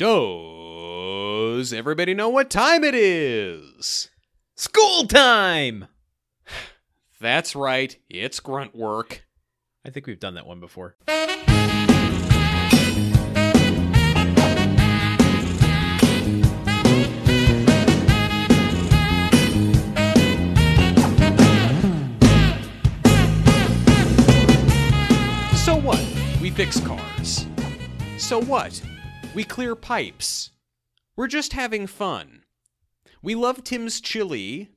Does everybody know what time it is? School time! That's right, it's grunt work. I think we've done that one before. So what? We fix cars. So what? We clear pipes. We're just having fun. We love Tim's chili.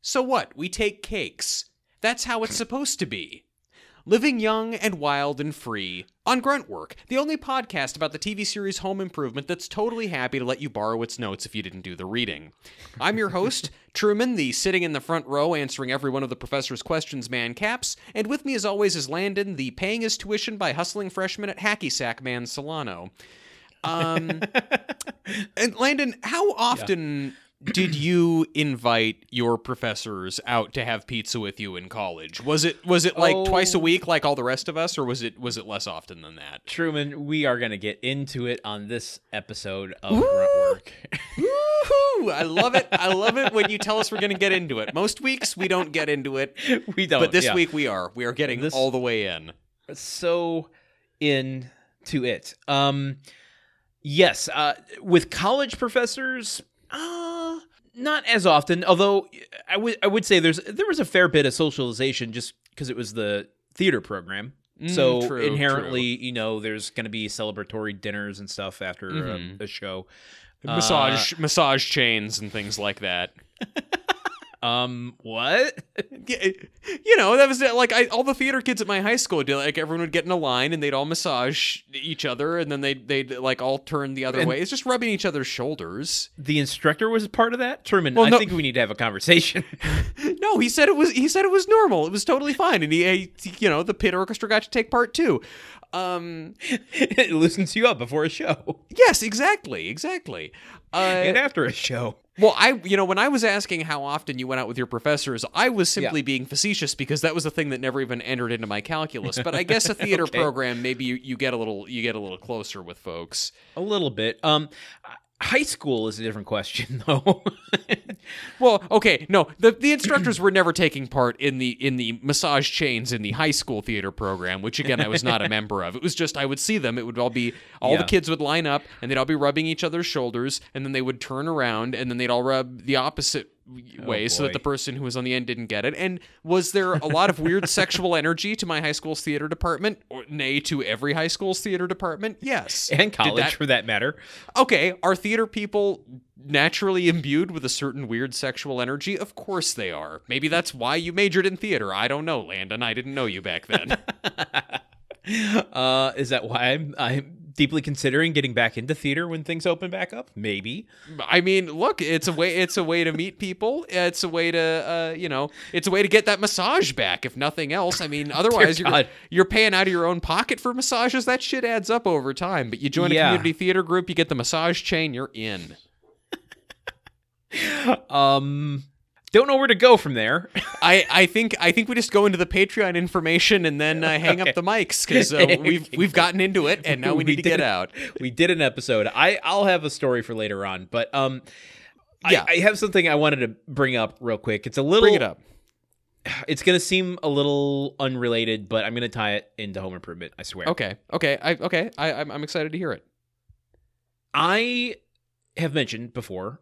So what? We take cakes. That's how it's supposed to be. Living young and wild and free on Gruntwork, the only podcast about the TV series Home Improvement that's totally happy to let you borrow its notes if you didn't do the reading. I'm your host, Truman, the sitting in the front row answering every one of the professor's questions man caps, and with me as always is Landon, the paying his tuition by hustling freshman at Hacky Sack Man Solano. Um, and Landon, how often did you invite your professors out to have pizza with you in college? Was it was it like twice a Oh. week like all the rest of us, or was it was it less often than that? Truman, we are going to get into it on this episode of Grunt. Woohoo! I love it. I love it when you tell us we're going to get into it. Most weeks we don't get into it, we don't. but this yeah. week we are. We are getting This- all the way in. so into it. Um, yes, uh, with college professors, uh, not as often. Although I would I would say there's there was a fair bit of socialization just because it was the theater program. so Mm, true, inherently, you know, there's going to be celebratory dinners and stuff after Mhm. a, a show. Massage massage chains and things like that. Um, what? Yeah, you know that was like I, all the theater kids at my high school did. Like everyone would get in a line and they'd all massage each other, and then they they'd like all turn the other And- way. It's just rubbing each other's shoulders. The instructor was a part of that. Truman, Well, I think we need to have a conversation. No, he said it was he said it was normal. It was totally fine, and he, he you know the pit orchestra got to take part too. Um, it loosens you up before a show yes, exactly, exactly. Uh, and after a show. Well, I, you know, when I was asking how often you went out with your professors, I was simply being facetious because that was a thing that never even entered into my calculus. But I guess a theater Okay. program, maybe you, you get a little, you get a little closer with folks. A little bit. Um, high school is a different question, though. Well, okay, no, the the instructors were never taking part in the in the massage chains in the high school theater program, which again I was not a member of. It was just I would see them. It would all be all the kids would line up and they'd all be rubbing each other's shoulders, and then they would turn around and then they'd all rub the opposite way so that the person who was on the end didn't get it. And was there a lot of weird sexual energy to my high school's theater department, or nay, to every high school's theater department? Yes, and college, that- for that matter. okay, are theater people naturally imbued with a certain weird sexual energy? Of course they are. Maybe that's why you majored in theater. I don't know, Landon. I didn't know you back then. Uh, is that why I'm I'm deeply considering getting back into theater when things open back up? Maybe. I mean, look, it's a way it's a way to meet people. It's a way to uh, you know, it's a way to get that massage back if nothing else. I mean, otherwise you're God. you're paying out of your own pocket for massages. That shit adds up over time. But you join a Yeah. community theater group, you get the massage chain, you're in. Um, don't know where to go from there. I, I think I think we just go into the Patreon information and then uh, hang Okay. up the mics because uh, we've we've gotten into it and now we We need to get out. we did an episode. I I'll have a story for later on, but um, Yeah. I, I have something I wanted to bring up real quick. It's a little. Bring it up. It's gonna seem a little unrelated, but I'm gonna tie it into Home Improvement. I swear. Okay, okay, I okay. I, I'm I'm excited to hear it. I have mentioned before.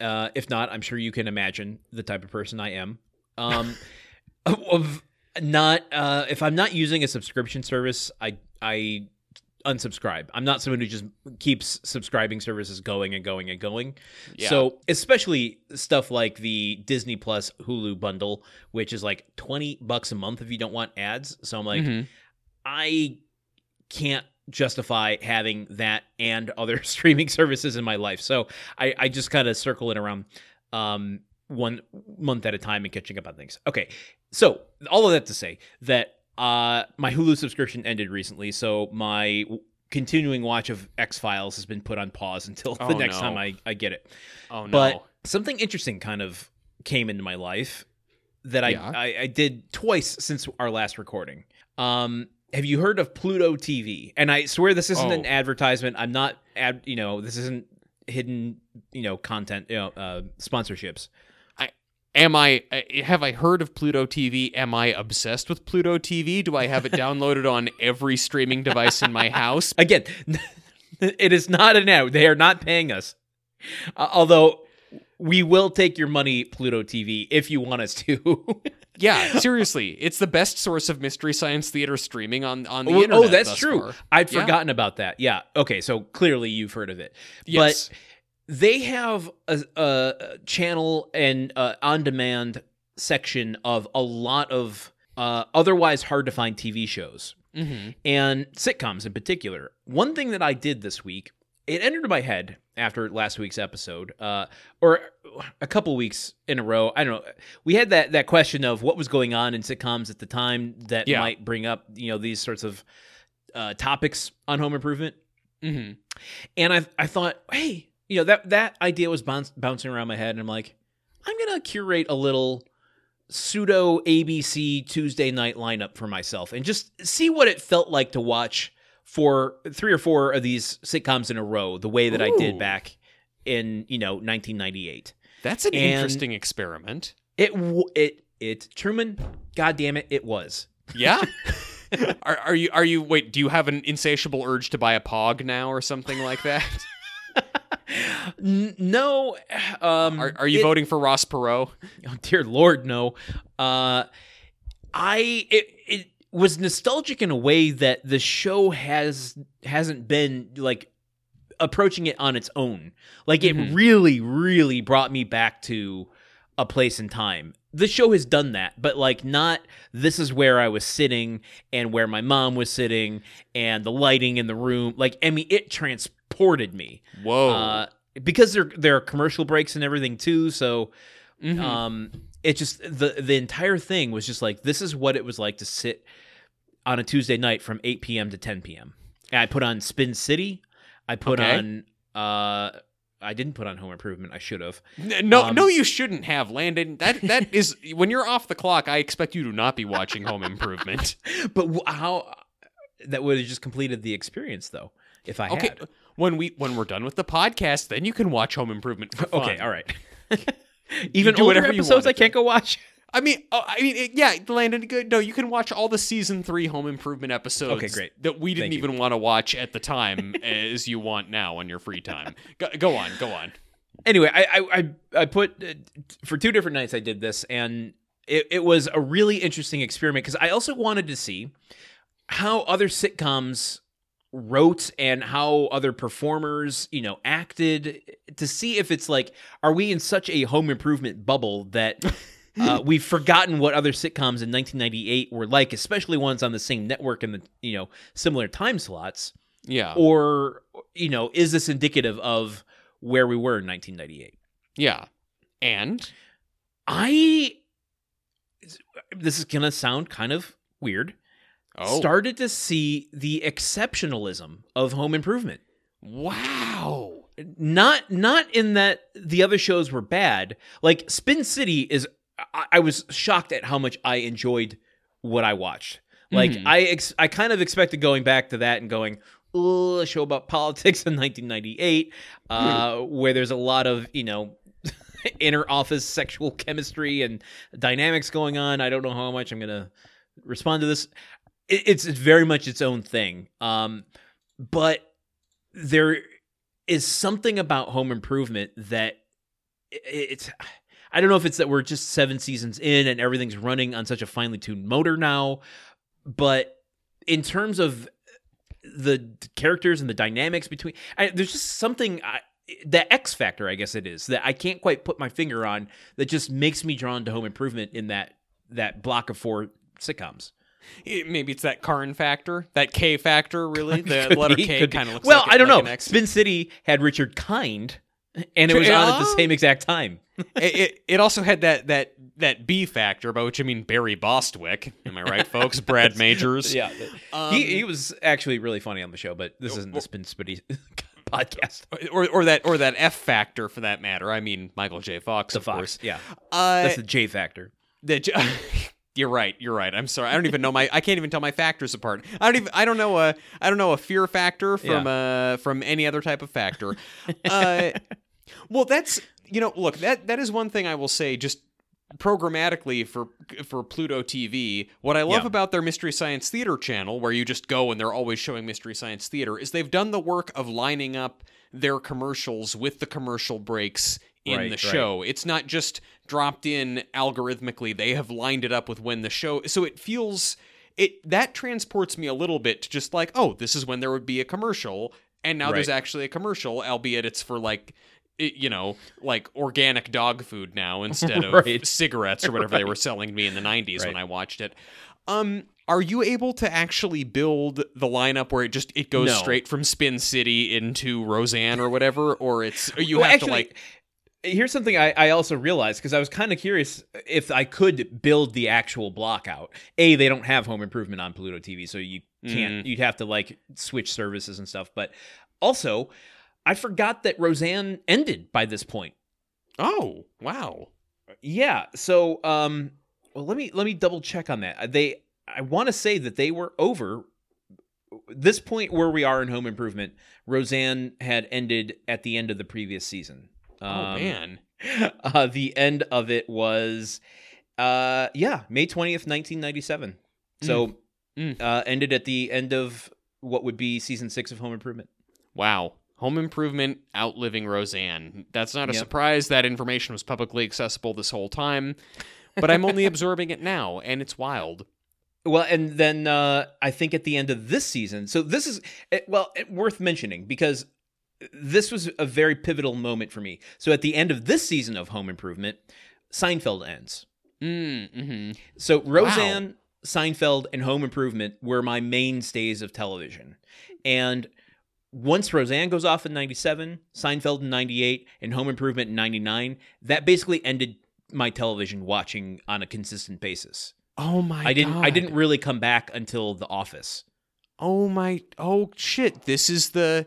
Uh, if not, I'm sure you can imagine the type of person I am. Um, of not uh, if I'm not using a subscription service, I I unsubscribe. I'm not someone who just keeps subscribing services going and going and going. Yeah. So especially stuff like the Disney Plus Hulu bundle, which is like 20 bucks a month if you don't want ads. So I'm like, Mhm. I can't justify having that and other streaming services in my life. So I, I just kind of circle it around um, one month at a time and catching up on things. Okay. So all of that to say that uh, my Hulu subscription ended recently. So my w- continuing watch of X Files has been put on pause until the Oh, next no. time I, I get it. Oh no. But something interesting kind of came into my life that I, Yeah. I, I did twice since our last recording. Um, have you heard of Pluto TV? And I swear this isn't an Oh. advertisement. I'm not ad, you know, this isn't hidden, you know, content, you know, uh, sponsorships. I am I have I heard of Pluto TV? Am I obsessed with Pluto TV? Do I have it downloaded on every streaming device in my house? Again, it is not an ad. They are not paying us. Uh, although we will take your money, Pluto TV, if you want us to. Yeah, seriously, it's the best source of mystery science theater streaming on on the oh, internet. oh, that's true. far. I'd Yeah. forgotten about that. Yeah. Okay. So clearly you've heard of it. Yes. But they have a, a channel and uh, on demand section of a lot of uh, otherwise hard to find TV shows hmm and sitcoms in particular. One thing that I did this week, it entered my head after last week's episode, uh, or a couple weeks in a row. I don't know. We had that that question of what was going on in sitcoms at the time that Yeah. might bring up you know these sorts of uh, topics on Home Improvement, hmm and I I thought, hey, you know that that idea was bounce, bouncing around my head, and I'm like, I'm gonna curate a little pseudo ABC Tuesday night lineup for myself and just see what it felt like to watch for three or four of these sitcoms in a row the way that I did back in you know 1998. That's an And- interesting experiment. It it it Truman, God damn it, it was. Yeah. are, are you are you wait? Do you have an insatiable urge to buy a Pog now or something like that? No, um, Are, are you it- voting for Ross Perot? Oh dear lord, no. Uh I it it was nostalgic in a way that the show has hasn't been like approaching it on its own. Like it Mhm. really really brought me back to a place in time. The show has done that, but like not this is where I was sitting and where my mom was sitting and the lighting in the room. Like I mean it transported me. Whoa. Uh because there there are commercial breaks and everything too, so Mhm. um it just the the entire thing was just like this is what it was like to sit on a tuesday night from 8 p.m to 10 p.m and i put on spin city i put Okay. on uh i didn't put on home improvement i should have no, um, no, you shouldn't have, Landon. That that is when you're off the clock. I expect you to not be watching Home Improvement. but how that would have just completed the experience though if i Okay, had when we when we're done with the podcast, then you can watch Home Improvement. Okay all right even do older whatever episodes i can't go watch I mean, oh, I mean, it, yeah, Landon. Good. No, you can watch all the season three Home Improvement episodes. Okay, great. That we didn't Thank you. even want to watch at the time, as you want now on your free time. Go, go on, go on. anyway, I I I, I put uh, for two different nights I did this, and it, it was a really interesting experiment because I also wanted to see how other sitcoms wrote and how other performers you know acted to see if it's like are we in such a home improvement bubble that uh, we've forgotten what other sitcoms in 1998 were like especially ones on the same network and the you know similar time slots? Yeah, or you know is this indicative of where we were in 1998 yeah, and? I this is gonna sound kind of weird. Oh, Started to see the exceptionalism of Home Improvement. wow. Not not in that the other shows were bad. Like Spin City is. I, I was shocked at how much I enjoyed what I watched. Like Mhm. I ex- I kind of expected going back to that and going. A show about politics in 1998, uh, where there's a lot of you know inner office sexual chemistry and dynamics going on. I don't know how much I'm gonna respond to this. It, it's it's very much its own thing. Um, but there is something about Home Improvement that i- it's. I don't know if it's that we're just seven seasons in and everything's running on such a finely tuned motor now, but in terms of the characters and the dynamics between, I, there's just something. I, the X factor, I guess it is, that I can't quite put my finger on that just makes me drawn to Home Improvement in that that block of four sitcoms. It- maybe it's that Karn factor, that K factor. Really, the Could letter be, K kind of looks. Like. Well. like I don't like know. Spin City had Richard Kind, and it was on at the same exact time. it, it, it also had that that that B factor, by which I mean Barry Bostwick. Am I right, folks? Brad Majors. Yeah, Um, he he was actually really funny on the show, but this isn't the Spin City podcast. or or that or that F factor for that matter. I mean Michael J. Fox, The of Fox, course. yeah, Uh, that's the J factor. that j- You're right. You're right. I'm sorry. I don't even know my. I can't even tell my factors apart. I don't even. I don't know a. I don't know a fear factor from uh from any other type of factor. Uh, well, that's you know. Look, that that is one thing I will say. Just programmatically for for Pluto TV, what I love Yeah. about their Mystery Science Theater channel, where you just go and they're always showing Mystery Science Theater, is they've done the work of lining up their commercials with the commercial breaks in Right, the right. show. It's not just dropped in algorithmically. They have lined it up with when the show so it feels it that transports me a little bit to just like, oh, this is when there would be a commercial and now there's actually a commercial, albeit it's for like you know, like organic dog food now instead of Right. cigarettes or whatever they were selling me in the 90s when I watched it. Um are you able to actually build the lineup where it just it goes No. straight from Spin City into Roseanne or whatever or it's you Well, have actually, to like Here's something I, I also realized because I was kind of curious if I could build the actual block out. A, they don't have Home Improvement on Pluto TV, so you can't. Mm. You'd have to like switch services and stuff. But also, I forgot that Roseanne ended by this point. Oh, wow. Yeah. So, um, well, let me let me double check on that. They, I want to say that they were over this point where we are in Home Improvement. Roseanne had ended at the end of the previous season. Oh Um, man. uh, the end of it was, uh, yeah, May twentieth, nineteen ninety seven. So, Mm. uh, ended at the end of what would be season six of Home Improvement. Wow. Home Improvement outliving Roseanne. That's not a Yep. surprise. That information was publicly accessible this whole time. But I'm only absorbing it now, and it's wild. Well, and then uh, I think at the end of this season, so this is eh, well eh, worth mentioning because this was a very pivotal moment for me. So at the end of this season of Home Improvement, Seinfeld ends. Mm, hmm So Roseanne, Seinfeld, and Home Improvement were my mainstays of television. And once Roseanne goes off in 97, Seinfeld in 98, and Home Improvement in 99, that basically ended my television watching on a consistent basis. Oh my I didn't I didn't really come back until The Office. Oh my oh shit. This is the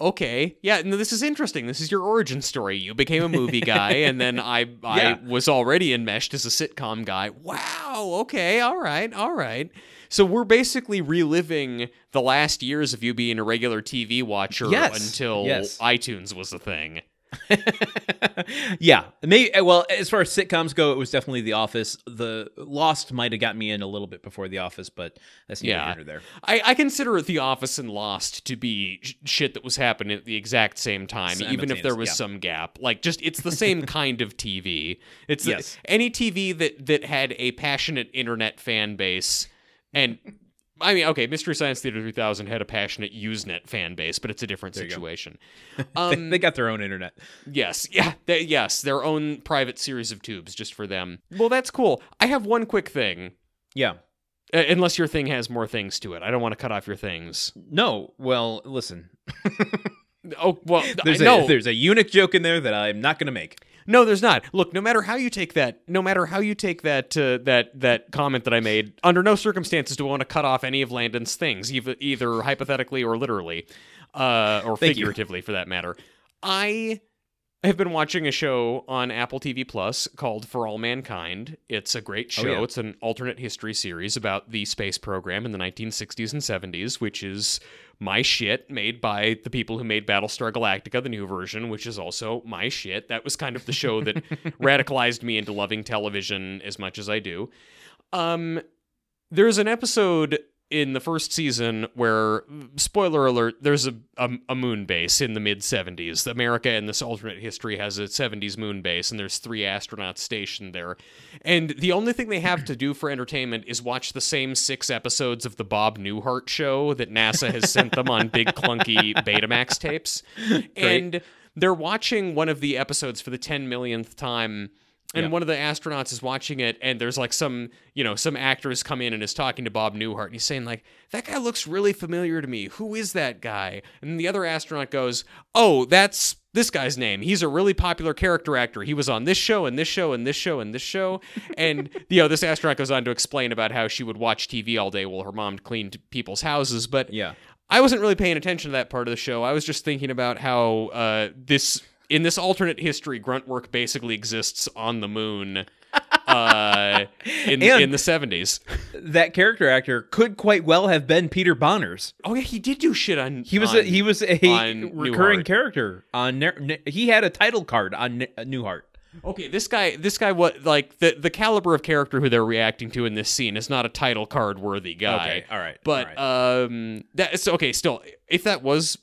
Okay. Yeah, no, this is interesting. This is your origin story. You became a movie guy and then I I Yeah. was already enmeshed as a sitcom guy. Wow. Okay. All right. All right. So we're basically reliving the last years of you being a regular TV watcher Yes. until Yes. iTunes was a thing. yeah, maybe. Eh, well, as far as sitcoms go, it was definitely The Office. The Lost might have got me in a little bit before The Office, but that's neither Yeah. here there. I, I consider The Office and Lost to be sh- shit that was happening at the exact same time, even if there was yeah. some gap. Like, just it's the same kind of TV. It's the- Yes. any TV that that had a passionate internet fan base, and I mean, okay, Mystery Science Theater 3000 had a passionate Usenet fan base, but it's a different There go. situation. They- Um, they got their own internet. Yes, yeah, they, yes, their own private series of tubes just for them. Well, that's cool. I have one quick thing. Yeah. Uh, unless your thing has more things to it, I don't want to cut off your things. No. Well, listen. Oh well, There's no, there's a eunuch joke in there that I'm not going to make. No, there's not. Look, no matter how you take that, no matter how you take that uh, that that comment that I made, under no circumstances do I want to cut off any of Landon's things, either either hypothetically or literally, uh, or Thank you. figuratively for that matter. I have been watching a show on Apple TV Plus called For All Mankind. It's a great Oh, show. yeah. It's an alternate history series about the space program in the 1960s and 70s, which is my shit, made by the people who made Battlestar Galactica, the new version, which is also my shit. That was kind of the show that radicalized me into loving television as much as I do. Um, there's an episode in the first season where spoiler alert there's a, a, a moon base in the mid 70s america in this alternate history has a 70s moon base and there's three astronauts stationed there. And the only thing they have to do for entertainment is watch the same six episodes of the bob newhart show that nasa has sent them on big clunky betamax tapes. And they're watching one of the episodes for the 10 millionth time and Yeah. one of the astronauts is watching it and there's like some you know some actors come in and is talking to bob newhart and he's saying like that guy looks really familiar to me who is that guy and the other astronaut goes oh that's this guy's name he's a really popular character actor he was on this show and this show and this show and this show and you know this astronaut goes on to explain about how she would watch tv all day while her mom cleaned people's houses but Yeah. I wasn't really paying attention to that part of the show. I was just thinking about how uh, this in this alternate history, grunt work basically exists on the moon. uh, in in the seventies. that character actor could quite well have been Peter Bonerz. Oh yeah, he did do shit on. He was on- a, he was a recurring Newhart. character on. He had a title card on Newhart. Okay, this guy, this guy, what like the the caliber of character who they're reacting to in this scene is not a title card worthy guy. Okay, all right, but all um, that's okay. Still, if that was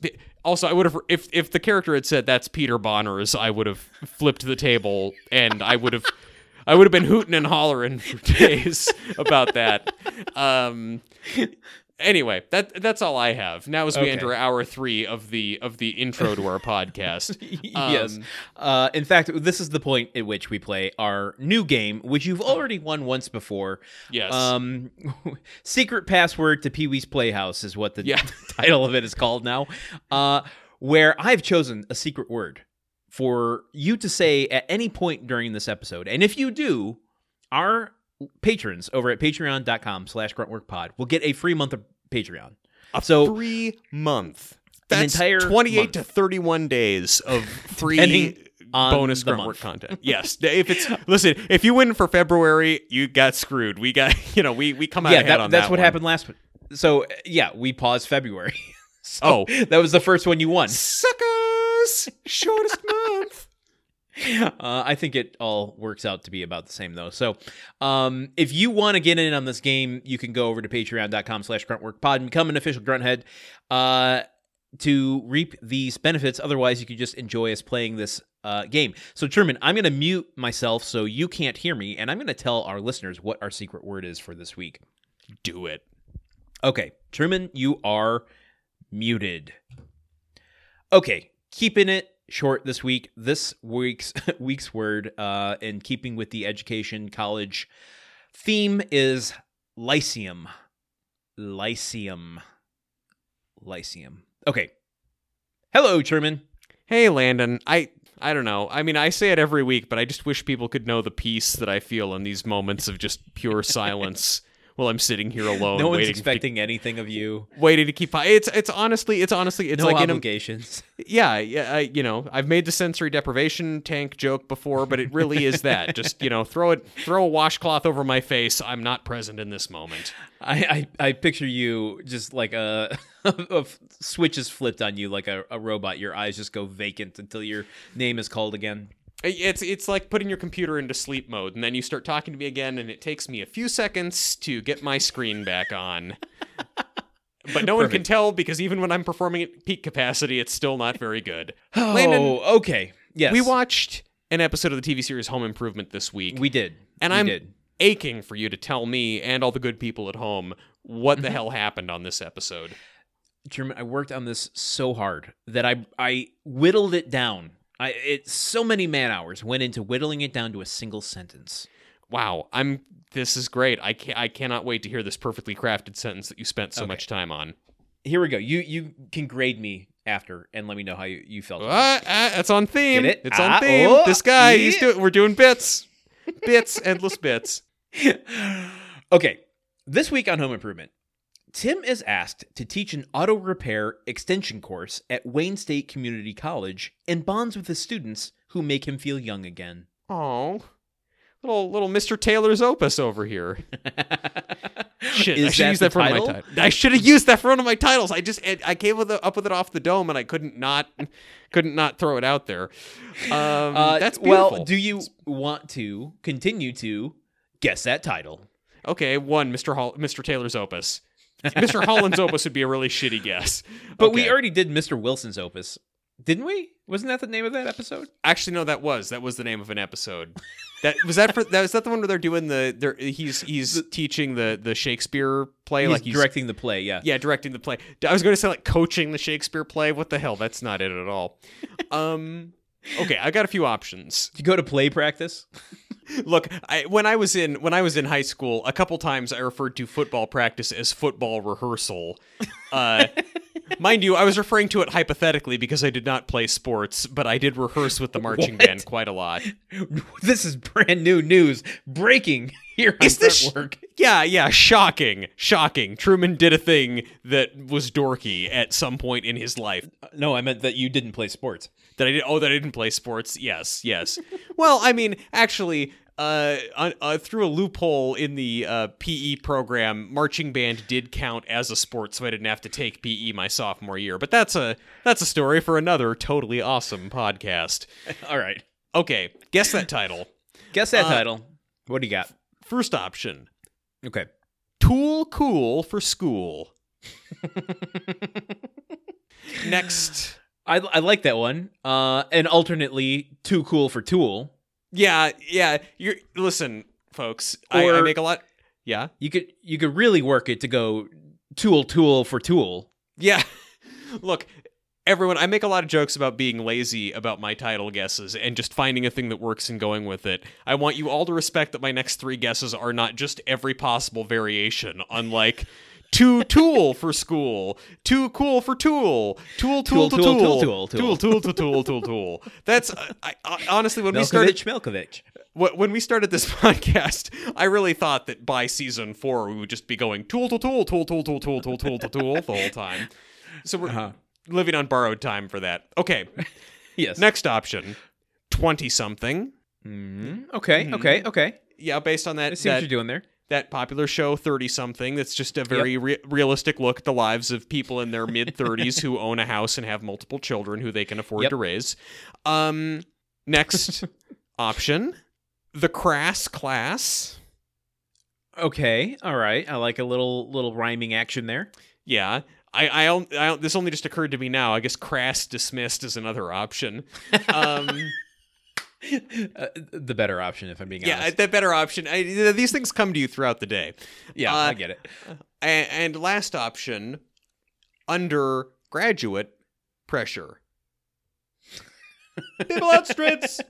also, I would have if if the character had said that's Peter Bonerz, I would have flipped the table and I would have. I would have been hooting and hollering for days about that. Um, anyway, that that's all I have. Now, as we Okay. enter hour three of the of the intro to our podcast, yes. Um, Uh, in fact, this is the point at which we play our new game, which you've already won once before. yes, Um, Secret Password to Pee Wee's Playhouse is what the Yeah. title of it is called now. Uh, where I've chosen a secret word for you to say at any point during this episode. And if you do, our patrons over at patreon.com slash gruntworkpod will get a free month of Patreon. a so- free month. An That's entire 28 month. to 31 days of free Depending on bonus the grunt work month. content. Yes, if it's listen, if you win for February, you got screwed. We got you know we we come out yeah, ahead that, on that's that what one. happened last. So yeah, we paused February. so Oh. that was the first one you won. Suckers, shortest month. Uh, I think it all works out to be about the same though. So, um, if you want to get in on this game, you can go over to patreon.com slash gruntworkpod and become an official grunthead uh, to reap these benefits. Otherwise, you could just enjoy us playing this uh, game. So, Truman, I'm going to mute myself so you can't hear me, and I'm going to tell our listeners what our secret word is for this week. Do it. Okay, Truman, you are muted. Okay, keeping it short this week. This week's week's word, uh, in keeping with the education college theme, is lyceum. Lyceum. Lyceum. Okay. Hello, Truman. Hey Landon, I I don't know. I mean, I say it every week, but I just wish people could know the peace that I feel in these moments of just pure silence while I'm sitting here alone, no one's expecting anything of you. waiting to keep. It's it's honestly it's honestly it's no like in a, obligations. Yeah, yeah, I, you know, I've made the sensory deprivation tank joke before, but it really is that. Just you know, throw it, throw a washcloth over my face. I'm not present in this moment. I, I, I picture you just like a, a switch is flipped on you like a, a robot. Your eyes just go vacant until your name is called again. It's it's like putting your computer into sleep mode, and then you start talking to me again, and it takes me a few seconds to get my screen back on. But no one can tell because even when I'm performing at peak capacity, it's still not very good. Oh, Landon, Oh, okay. Yes, we watched an episode of the TV series Home Improvement this week. We did, And We I'm did. aching for you to tell me and all the good people at home what the mm-hmm. hell happened on this episode. Truman, I worked on this so hard that I I whittled it down. I it so many man hours went into whittling it down to a single sentence. Wow, I'm this is great. I ca- I cannot wait to hear this perfectly crafted sentence that you spent so Okay. much time on. Here we go. You you can grade me after and let me know how you, you felt. Uh, uh, that's on theme. It? It's Ah, on theme. oh, this guy, he's doing. We're doing bits, bits, endless bits. okay, this week on Home Improvement, Tim is asked to teach an auto repair extension course at Wayne State Community College and bonds with his students who make him feel young again. Oh, little little Mr. Taylor's opus over here. Shit, I should use that for one of title? my titles. I should have used that for one of my titles. I just I came with it, up with it off the dome, and I couldn't not couldn't not throw it out there. Um, Uh, that's beautiful. well. Do you want to continue to guess that title? okay, one Mr. Hall, Mr. Taylor's opus. Mr. Holland's opus would be a really shitty guess. But we already did Mr. Wilson's opus, didn't we? Wasn't that the name of that episode? Actually, no, that was that was the name of an episode. That was that for that was that the one where they're doing the they're he's he's teaching the the Shakespeare play He's like he's directing the play. Yeah. yeah directing the play. I was going to say like coaching the Shakespeare play. What the hell? That's not it at all. Um. Okay, I got a few options. Did you go to play practice? Look, I, when I was in when I was in high school, a couple times I referred to football practice as football rehearsal. Uh, mind you, I was referring to it hypothetically because I did not play sports, but I did rehearse with the marching What? band quite a lot. this is brand new news, breaking here on Is this- Work. Yeah, yeah, shocking, shocking. Truman did a thing that was dorky at some point in his life. No, I meant that you didn't play sports. That I did. Oh, that I didn't play sports. Yes, yes. well, I mean, actually, uh, uh, through a loophole in the uh, PE program, marching band did count as a sport, so I didn't have to take PE my sophomore year. But that's a that's a story for another totally awesome podcast. All right. Okay, guess that title. Guess that Uh, title. What do you got? First option: Okay. Tool cool for school. Next, I, I like that one. Uh, and alternately, too cool for Tool. yeah, yeah. You're listen, folks. I, I make a lot. Yeah, You could you could really work it to go Tool Tool for Tool. Yeah. Look, everyone, I make a lot of jokes about being lazy about my title guesses and just finding a thing that works and going with it. I want you all to respect that my next three guesses are not just every possible variation, unlike too tool for school, too cool for tool, tool tool Tool, tool, tool, tool, tool, tool tool tool tool tool. That's I, I, honestly when we started Milkovich. When we started this podcast, I really thought that by season four we would just be going tool tool tool tool tool tool tool tool tool tool tool the whole time. So we're Uh-huh. living on borrowed time for that. Okay, Yes. next option, twenty something. Mhm. Okay. Okay. Okay. Yeah, based on I that see what you're doing there. That popular show thirty something. That's just a very re- realistic look at the lives of people in their mid thirties who own a house and have multiple children who they can afford Yep. to raise. Um, next option, the crass class. Okay. All right. I like a little little rhyming action there. Yeah. I, I, I this only just occurred to me now. I guess crass dismissed is another option. Um, uh, the better option, if I'm being yeah, honest. Yeah, the better option. I, these things come to you throughout the day. yeah, uh, I get it. And, and last option, undergraduate pressure. People out streets.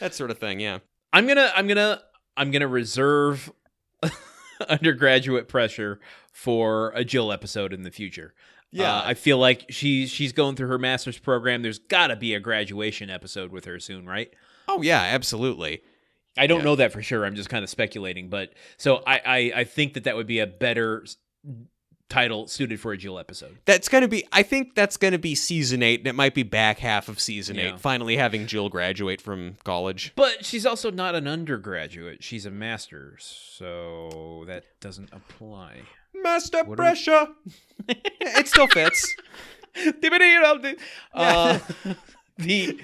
that sort of thing. Yeah. I'm gonna I'm gonna I'm gonna reserve undergraduate pressure for a Jill episode in the future. Uh, I feel like she's she's going through her master's program. There's got to be a graduation episode with her soon, right? oh yeah, absolutely. I don't Yeah. know that for sure. I'm just kind of speculating, but so I, I I think that that would be a better title suited for a Jill episode. That's gonna be. I think that's gonna be season eight, and it might be back half of season Yeah. eight. Finally, having Jill graduate from college. But she's also not an undergraduate. She's a master's, so that doesn't apply. Master What are we- pressure. it still fits. uh, the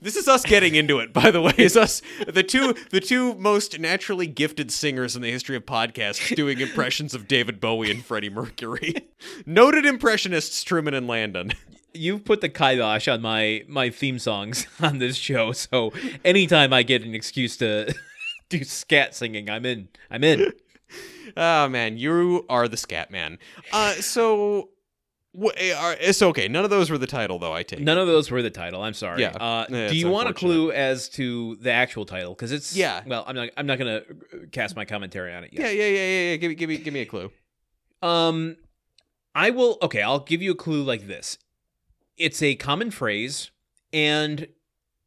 This is us getting into it, by the way. Is us the two the two most naturally gifted singers in the history of podcasts doing impressions of David Bowie and Freddie Mercury. Noted impressionists Truman and Landon. you've put the kibosh on my my theme songs on this show, so anytime I get an excuse to do scat singing, I'm in. I'm in. Oh man, you are the scat man. Uh, so it's okay. None of those were the title, though. I take. None of those were the title. I'm sorry. Yeah. Uh, Yeah, do you want a clue as to the actual title? Because it's Yeah. Well, I'm not. I'm not gonna cast my commentary on it yet. Yeah, yeah, yeah, yeah, yeah. Give me, give me, give me a clue. Um, I will. Okay, I'll give you a clue like this. It's a common phrase, and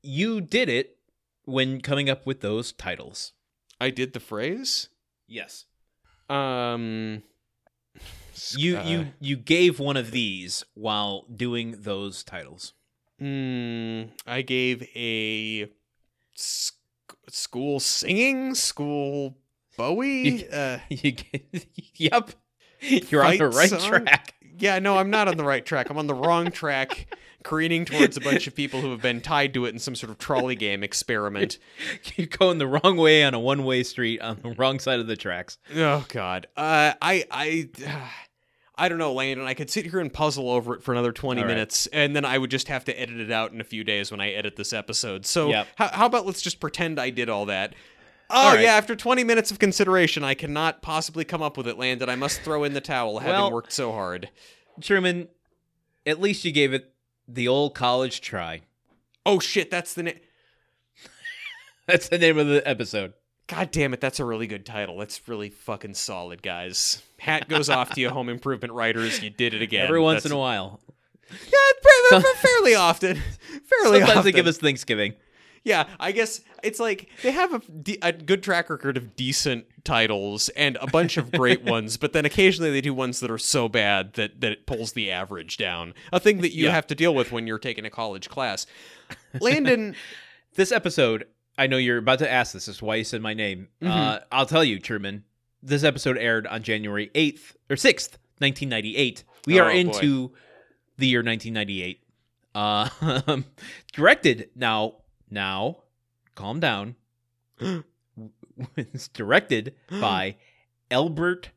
you did it when coming up with those titles. I did the phrase. Yes. Um, You uh, you you gave one of these while doing those titles. Mm, I gave a sc- school singing, school Bowie. Uh, You g- yep. You're on the right song? track. yeah, no, I'm not on the right track. I'm on the wrong track, careening towards a bunch of people who have been tied to it in some sort of trolley game experiment. You're going the wrong way on a one-way street on the wrong side of the tracks. Oh God, uh, I, I, I don't know, Landon. I could sit here and puzzle over it for another 20 All right. minutes, and then I would just have to edit it out in a few days when I edit this episode. So, Yep. how, how about let's just pretend I did all that. Oh right. yeah, after 20 minutes of consideration, I cannot possibly come up with it, Landon. I must throw in the towel, having Well- worked so hard. Truman, at least you gave it the old college try. Oh shit, that's the name. That's the name of the episode. God damn it, that's a really good title. That's really fucking solid, guys. Hat goes off to you, home improvement writers. You did it again. Every once That's- in a while. Yeah, fa- fa- fairly often. Fairly Sometimes often. they give us Thanksgiving. Yeah, I guess it's like they have a, de- a good track record of decent titles and a bunch of great ones, but then occasionally they do ones that are so bad that, that it pulls the average down. A thing that you Yeah. have to deal with when you're taking a college class. Landon, This episode, I know you're about to ask this. This is why you said my name. Uh, I'll tell you, Truman. This episode aired on January 8th or 6th, 1998. We Oh, are boy. into the year 1998. Uh, directed now, now, calm down. it's directed by Albert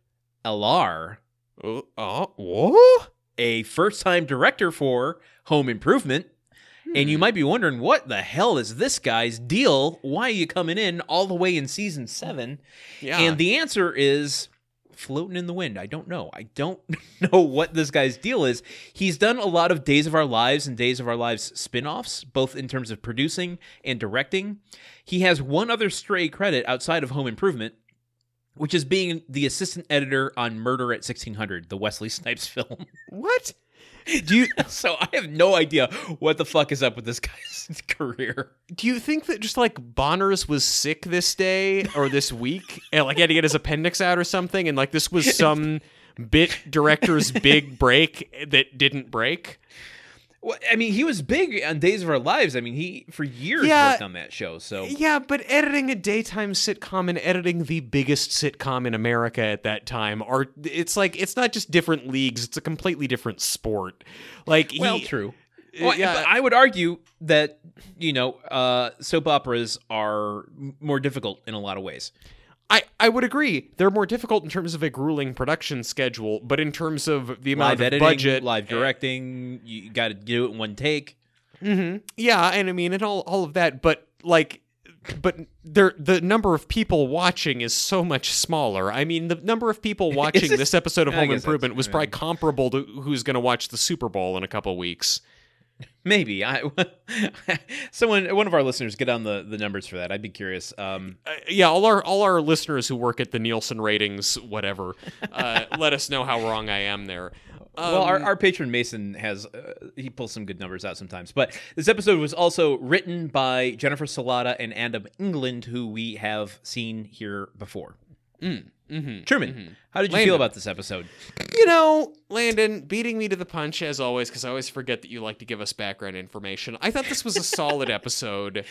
Alarr, oh, oh, what? a first-time director for Home Improvement. And you hmm. might be wondering, what the hell is this guy's deal? Why are you coming in all the way in season seven? Yeah. And the answer is floating in the wind. I don't know. I don't know what this guy's deal is. He's done a lot of Days of Our Lives and Days of Our Lives spin offs, both in terms of producing and directing. He has one other stray credit outside of Home Improvement, which is being the assistant editor on Murder at 1600, the Wesley Snipes film. what? Do you so I have no idea what the fuck is up with this guy's career. do you think that just like Bonerz was sick this day or this week and like he had to get his appendix out or something and like this was some bit director's big break that didn't break? Well, I mean, he was big on Days of Our Lives. I mean, he for years Yeah. worked on that show. So Yeah, but editing a daytime sitcom and editing the biggest sitcom in America at that time are it's like it's not just different leagues, it's a completely different sport. Like well, he, true. uh, Well, yeah. but I would argue that you know uh, soap operas are more difficult in a lot of ways. I, I would agree. They're more difficult in terms of a grueling production schedule, but in terms of the amount Live of editing, budget, live directing, you got to do it in one take. hmm Yeah, and I mean, and all all of that, but like, but there the number of people watching is so much smaller. I mean, the number of people watching it? this episode of Home Improvement was probably comparable to who's going to watch the Super Bowl in a couple weeks. Maybe I someone one of our listeners get on the the numbers for that. I'd be curious. Um, Uh, yeah, all our all our listeners who work at the Nielsen ratings, whatever, uh, let us know how wrong I am there. well, our, Um, our patron Mason has uh, he pulls some good numbers out sometimes. But this episode was also written by Jennifer Celotta and Adam England, who we have seen here before. Mhm. Truman, how did you Landon. feel about this episode? You know, Landon, beating me to the punch as always, because I always forget that you like to give us background information. I thought this was a solid episode.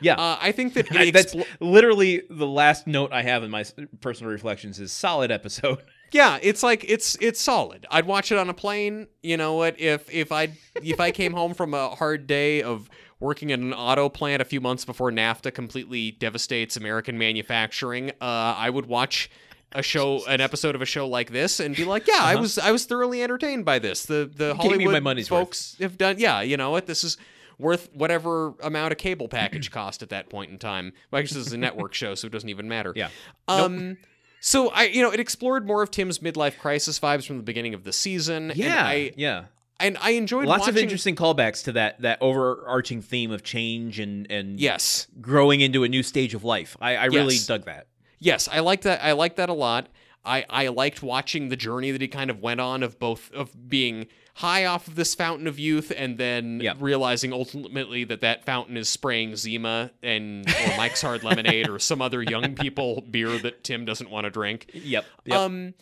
Yeah, Uh, I think that I- that's literally the last note I have in my personal reflections is solid episode. yeah, it's like it's it's solid. I'd watch it on a plane. You know what? If if I if I came home from a hard day of working in an auto plant a few months before NAFTA completely devastates American manufacturing, uh, I would watch a show an episode of a show like this and be like yeah i Uh-huh. was i was thoroughly entertained by this the the hollywood my money's worth. folks have done yeah you know what this is worth whatever amount of cable package cost at that point in time well actually this is a network show so it doesn't even matter Yeah. um so i you know it explored more of tim's midlife crisis vibes from the beginning of the season and Yeah, i yeah. and i enjoyed Lots of interesting callbacks to that that overarching theme of change and and yes growing into a new stage of life. I, I really dug that. Yes, I like that. I like that a lot. I, I liked watching the journey that he kind of went on of both of being high off of this fountain of youth and then Yep. realizing ultimately that that fountain is spraying Zima and or Mike's Hard Lemonade or some other young people beer that Tim doesn't want to drink. Yep. yep. Um,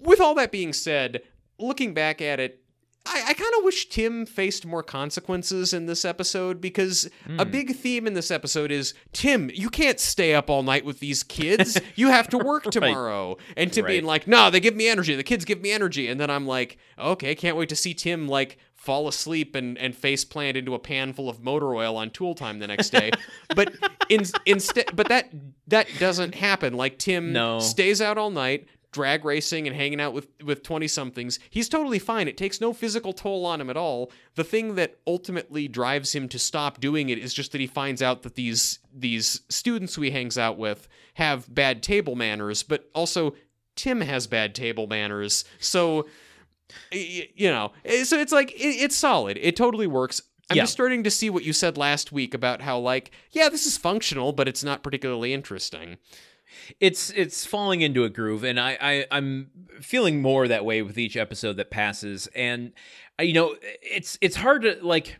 with all that being said, looking back at it, I, I kind of wish Tim faced more consequences in this episode because a Hmm. big theme in this episode is Tim, you can't stay up all night with these kids. You have to work tomorrow. And Tim being like, no, they give me energy. The kids give me energy. And then I'm like, okay, can't wait to see Tim like fall asleep and, and face plant into a pan full of motor oil on tool time the next day. but in, instead, but that that doesn't happen. Like Tim No. stays out all night, drag racing and hanging out with with 20 somethings. He's totally fine. It takes no physical toll on him at all. The thing that ultimately drives him to stop doing it is just that he finds out that these these students who he hangs out with have bad table manners, but also Tim has bad table manners. So you know, eh, so it's like it, it's solid. It totally works. I'm Yeah. just starting to see what you said last week about how like, yeah, this is functional, but it's not particularly interesting. It's it's falling into a groove and I, I i'm feeling more that way with each episode that passes and uh, you know it's it's hard to like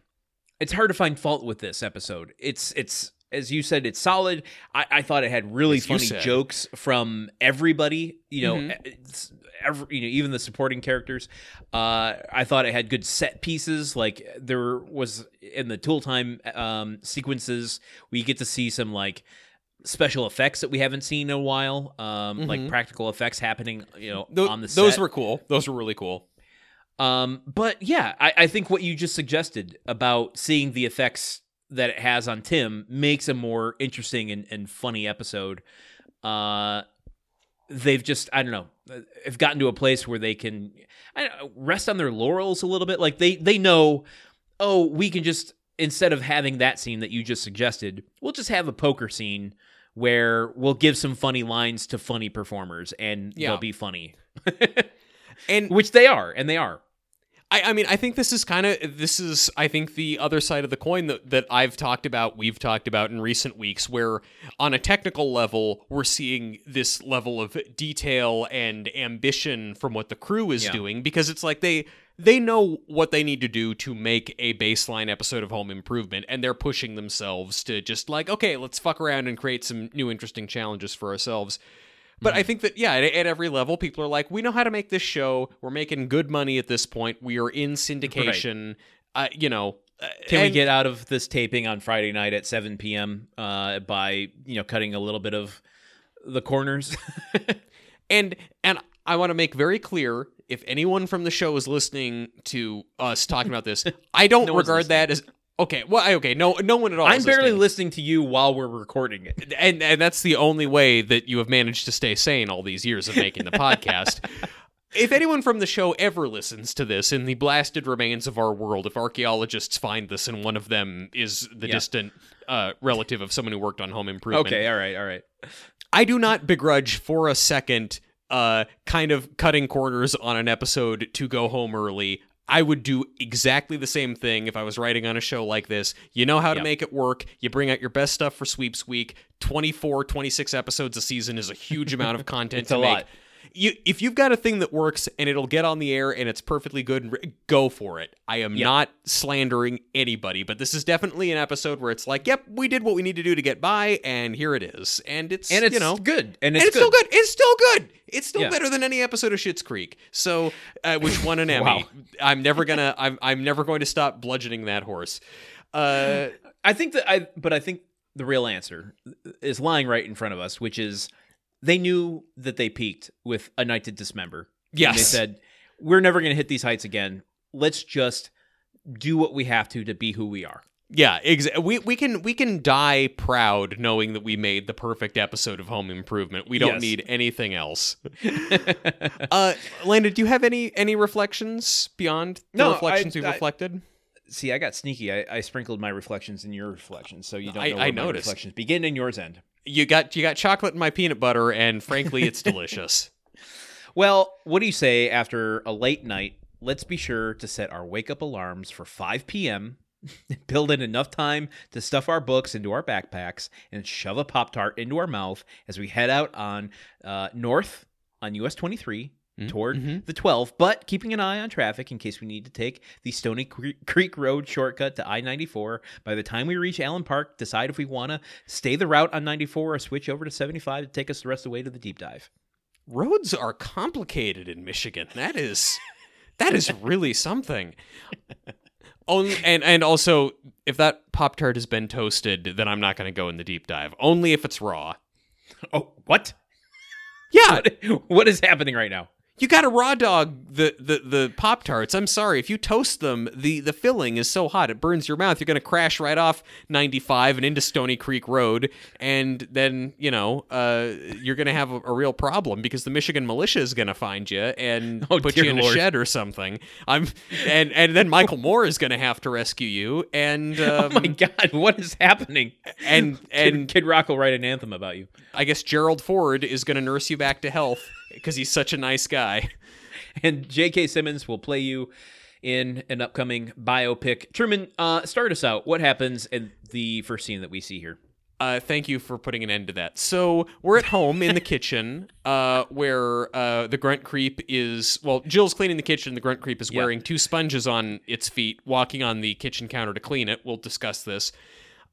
it's hard to find fault with this episode. It's it's as you said, it's solid. I, I thought it had really As funny jokes from everybody. You know, Mhm. it's every, you know, even the supporting characters. Uh, I thought it had good set pieces. Like there was in the tool time um, sequences, we get to see some like special effects that we haven't seen in a while. Um, like Mhm. practical effects happening. You know, Tho- on the set. those were cool. Those were really cool. Um, but yeah, I, I think what you just suggested about seeing the effects that it has on Tim makes a more interesting and, and funny episode. Uh, they've just I don't know, have gotten to a place where they can I don't know, rest on their laurels a little bit. Like they they know, oh, we can just instead of having that scene that you just suggested, we'll just have a poker scene where we'll give some funny lines to funny performers and Yeah. they'll be funny. And Which they are, and they are. I, I mean, I think this is kind of this is I think the other side of the coin that that I've talked about, we've talked about in recent weeks, where on a technical level, we're seeing this level of detail and ambition from what the crew is Yeah. doing because it's like they they know what they need to do to make a baseline episode of Home Improvement, and they're pushing themselves to just like, okay, let's fuck around and create some new interesting challenges for ourselves. But I think that yeah, at, at every level, people are like, we know how to make this show. We're making good money at this point. We are in syndication. Uh, you know, uh, Can we get out of this taping on Friday night at 7 p.m. Uh, by you know cutting a little bit of the corners? and and I want to make very clear if anyone from the show is listening to us talking about this, I don't No regard that as okay. Well, I- okay, no, no one at all. I'm barely listening. listening to you while we're recording it. and and that's the only way that you have managed to stay sane all these years of making the podcast. If anyone from the show ever listens to this in the blasted remains of our world, if archaeologists find this and one of them is the Yeah. distant uh, relative of someone who worked on Home Improvement, Okay, all right, all right. I do not begrudge for a second uh, kind of cutting corners on an episode to go home early. I would do exactly the same thing if I was writing on a show like this. You know how to Yep. make it work. You bring out your best stuff for Sweeps Week. 24, 26 episodes a season is a huge amount of content It's to a make. lot. You, if you've got a thing that works and it'll get on the air and it's perfectly good, go for it. I am Yeah. not slandering anybody, but this is definitely an episode where it's like, yep, we did what we need to do to get by, and here it is. And it's, And it's you know, good. And and it's, it's still good. It's still good. It's still Yeah. better than any episode of Schitt's Creek. So, uh, which won an Emmy. Wow. I'm never gonna. I'm. I'm never going to stop bludgeoning that horse. Uh, I think that I, but I think the real answer is lying right in front of us, which is they knew that they peaked with A Night to Dismember. And they said, we're never going to hit these heights again. Let's just do what we have to to be who we are. Yeah. Exa- we we can we can die proud knowing that we made the perfect episode of Home Improvement. We don't Yes. need anything else. Uh, Landon, do you have any any reflections beyond the No, reflections I- we've I- reflected? See, I got sneaky. I, I sprinkled my reflections in your reflections, so you don't I- know I where my noticed. reflections begin and yours end. You got you got chocolate in my peanut butter, and frankly, it's delicious. Well, what do you say after a late night? Let's be sure to set our wake up alarms for 5 p.m., build in enough time to stuff our books into our backpacks, and shove a Pop Tart into our mouth as we head out on uh, north on US 23 toward mhm. the 12, but keeping an eye on traffic in case we need to take the Stony Creek Road shortcut to I 94. By the time we reach Allen Park, decide if we want to stay the route on 94 or switch over to 75 to take us the rest of the way to the deep dive. roads are complicated in Michigan. That is that is really something. Only and and also if that pop tart has been toasted, then I'm not going to go in the deep dive. Only if it's raw. Oh, what? Yeah, what is happening right now? You got to raw dog the the the pop tarts. I'm sorry if you toast them, the the filling is so hot it burns your mouth. You're going to crash right off 95 and into Stony Creek Road, and then you know uh, you're going to have a, a real problem because the Michigan militia is going to find you and Oh, put you in Lord. a shed or something. I'm and and then Michael Moore is going to have to rescue you, and oh um, my God, what is happening? and And and Kid Rock will write an anthem about you. I guess Gerald Ford is going to nurse you back to health because he's such a nice guy. And J.K. Simmons will play you in an upcoming biopic. Truman, uh, start us out. What happens in the first scene that we see here? Uh, thank you for putting an end to that. So we're at home in the kitchen, uh, where uh, the grunt creep is. Well, Jill's cleaning the kitchen. The grunt creep is wearing two sponges on its feet, walking on the kitchen counter to clean it. We'll discuss this.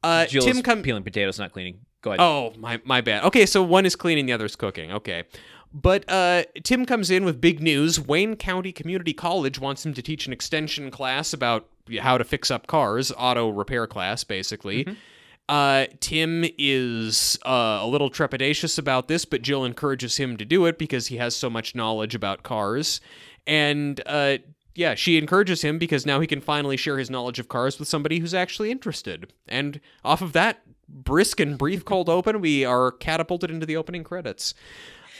Uh, Jill Tim is come. peeling potatoes, not cleaning. Go ahead. Oh, my my bad. Okay, so one is cleaning, the other's cooking. Okay. But uh, Tim comes in with big news. Wayne County Community College wants him to teach an extension class about how to fix up cars, auto repair class, basically. Uh, Tim is uh, a little trepidatious about this, but Jill encourages him to do it because he has so much knowledge about cars. And uh, yeah, she encourages him because now he can finally share his knowledge of cars with somebody who's actually interested. And off of that brisk and brief cold open, we are catapulted into the opening credits.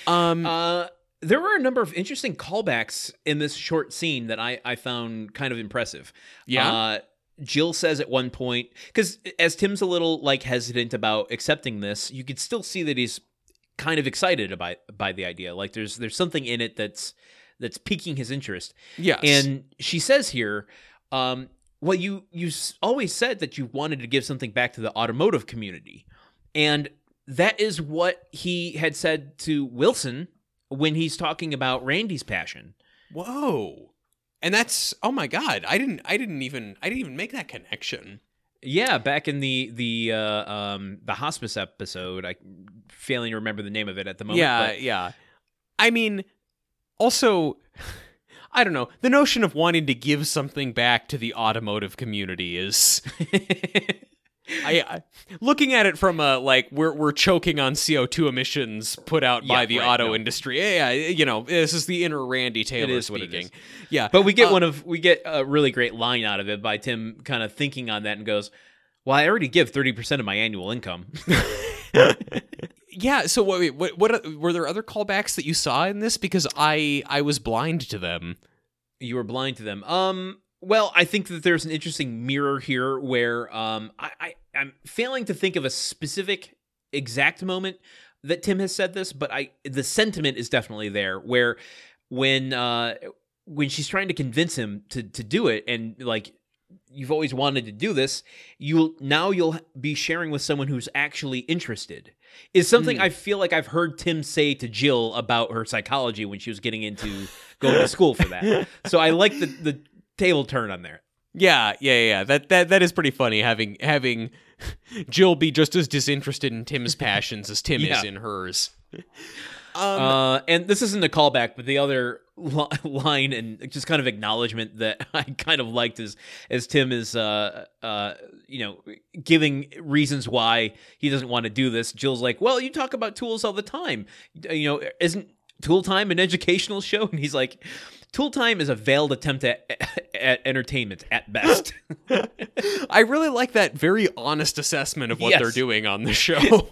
Um, Uh, there were a number of interesting callbacks in this short scene that I, I found kind of impressive. Yeah? Uh, Jill says at one point, because as Tim's a little like hesitant about accepting this, you could still see that he's kind of excited about by the idea. Like there's there's something in it that's that's piquing his interest. yes. And she says here, um, well, you you always said that you wanted to give something back to the automotive community, and that is what he had said to Wilson when he's talking about Randy's passion. Whoa. And that's oh my god! I didn't I didn't even I didn't even make that connection. Yeah, back in the the uh, um, the hospice episode, I failing to remember the name of it at the moment. yeah, yeah. I mean, also, I don't know. The notion of wanting to give something back to the automotive community is, but I, I looking at it from a like we're we're choking on CO two emissions put out by the right, auto no. industry. Yeah, yeah, you know, this is the inner Randy Taylor is what speaking. Yeah, but we get Uh, one of we get a really great line out of it by Tim kind of thinking on that and goes, "Well, I already give thirty percent of my annual income." yeah. So wait, what, what were there other callbacks that you saw in this? Because I I was blind to them. you were blind to them. Um, well, I think that there's an interesting mirror here where um, I, I I'm failing to think of a specific exact moment that Tim has said this, but I the sentiment is definitely there. Where when uh when she's trying to convince him to to do it, and like you've always wanted to do this, you'll now you'll be sharing with someone who's actually interested. Is something Hmm. I feel like I've heard Tim say to Jill about her psychology when she was getting into going to school for that. So I like the the table turn on there. Yeah, yeah, yeah. yeah. That that that is pretty funny having having Jill be just as disinterested in Tim's passions as Tim is in hers. Um, Uh, and this isn't a callback, but the other li- line and just kind of acknowledgement that I kind of liked is as Tim is, uh, uh, you know, giving reasons why he doesn't want to do this. Jill's like, "Well, you talk about tools all the time. You know, isn't Tool Time an educational show?" And he's like, "Tool Time is a veiled attempt at, at entertainment at best." I really like that very honest assessment of what Yes. they're doing on the show.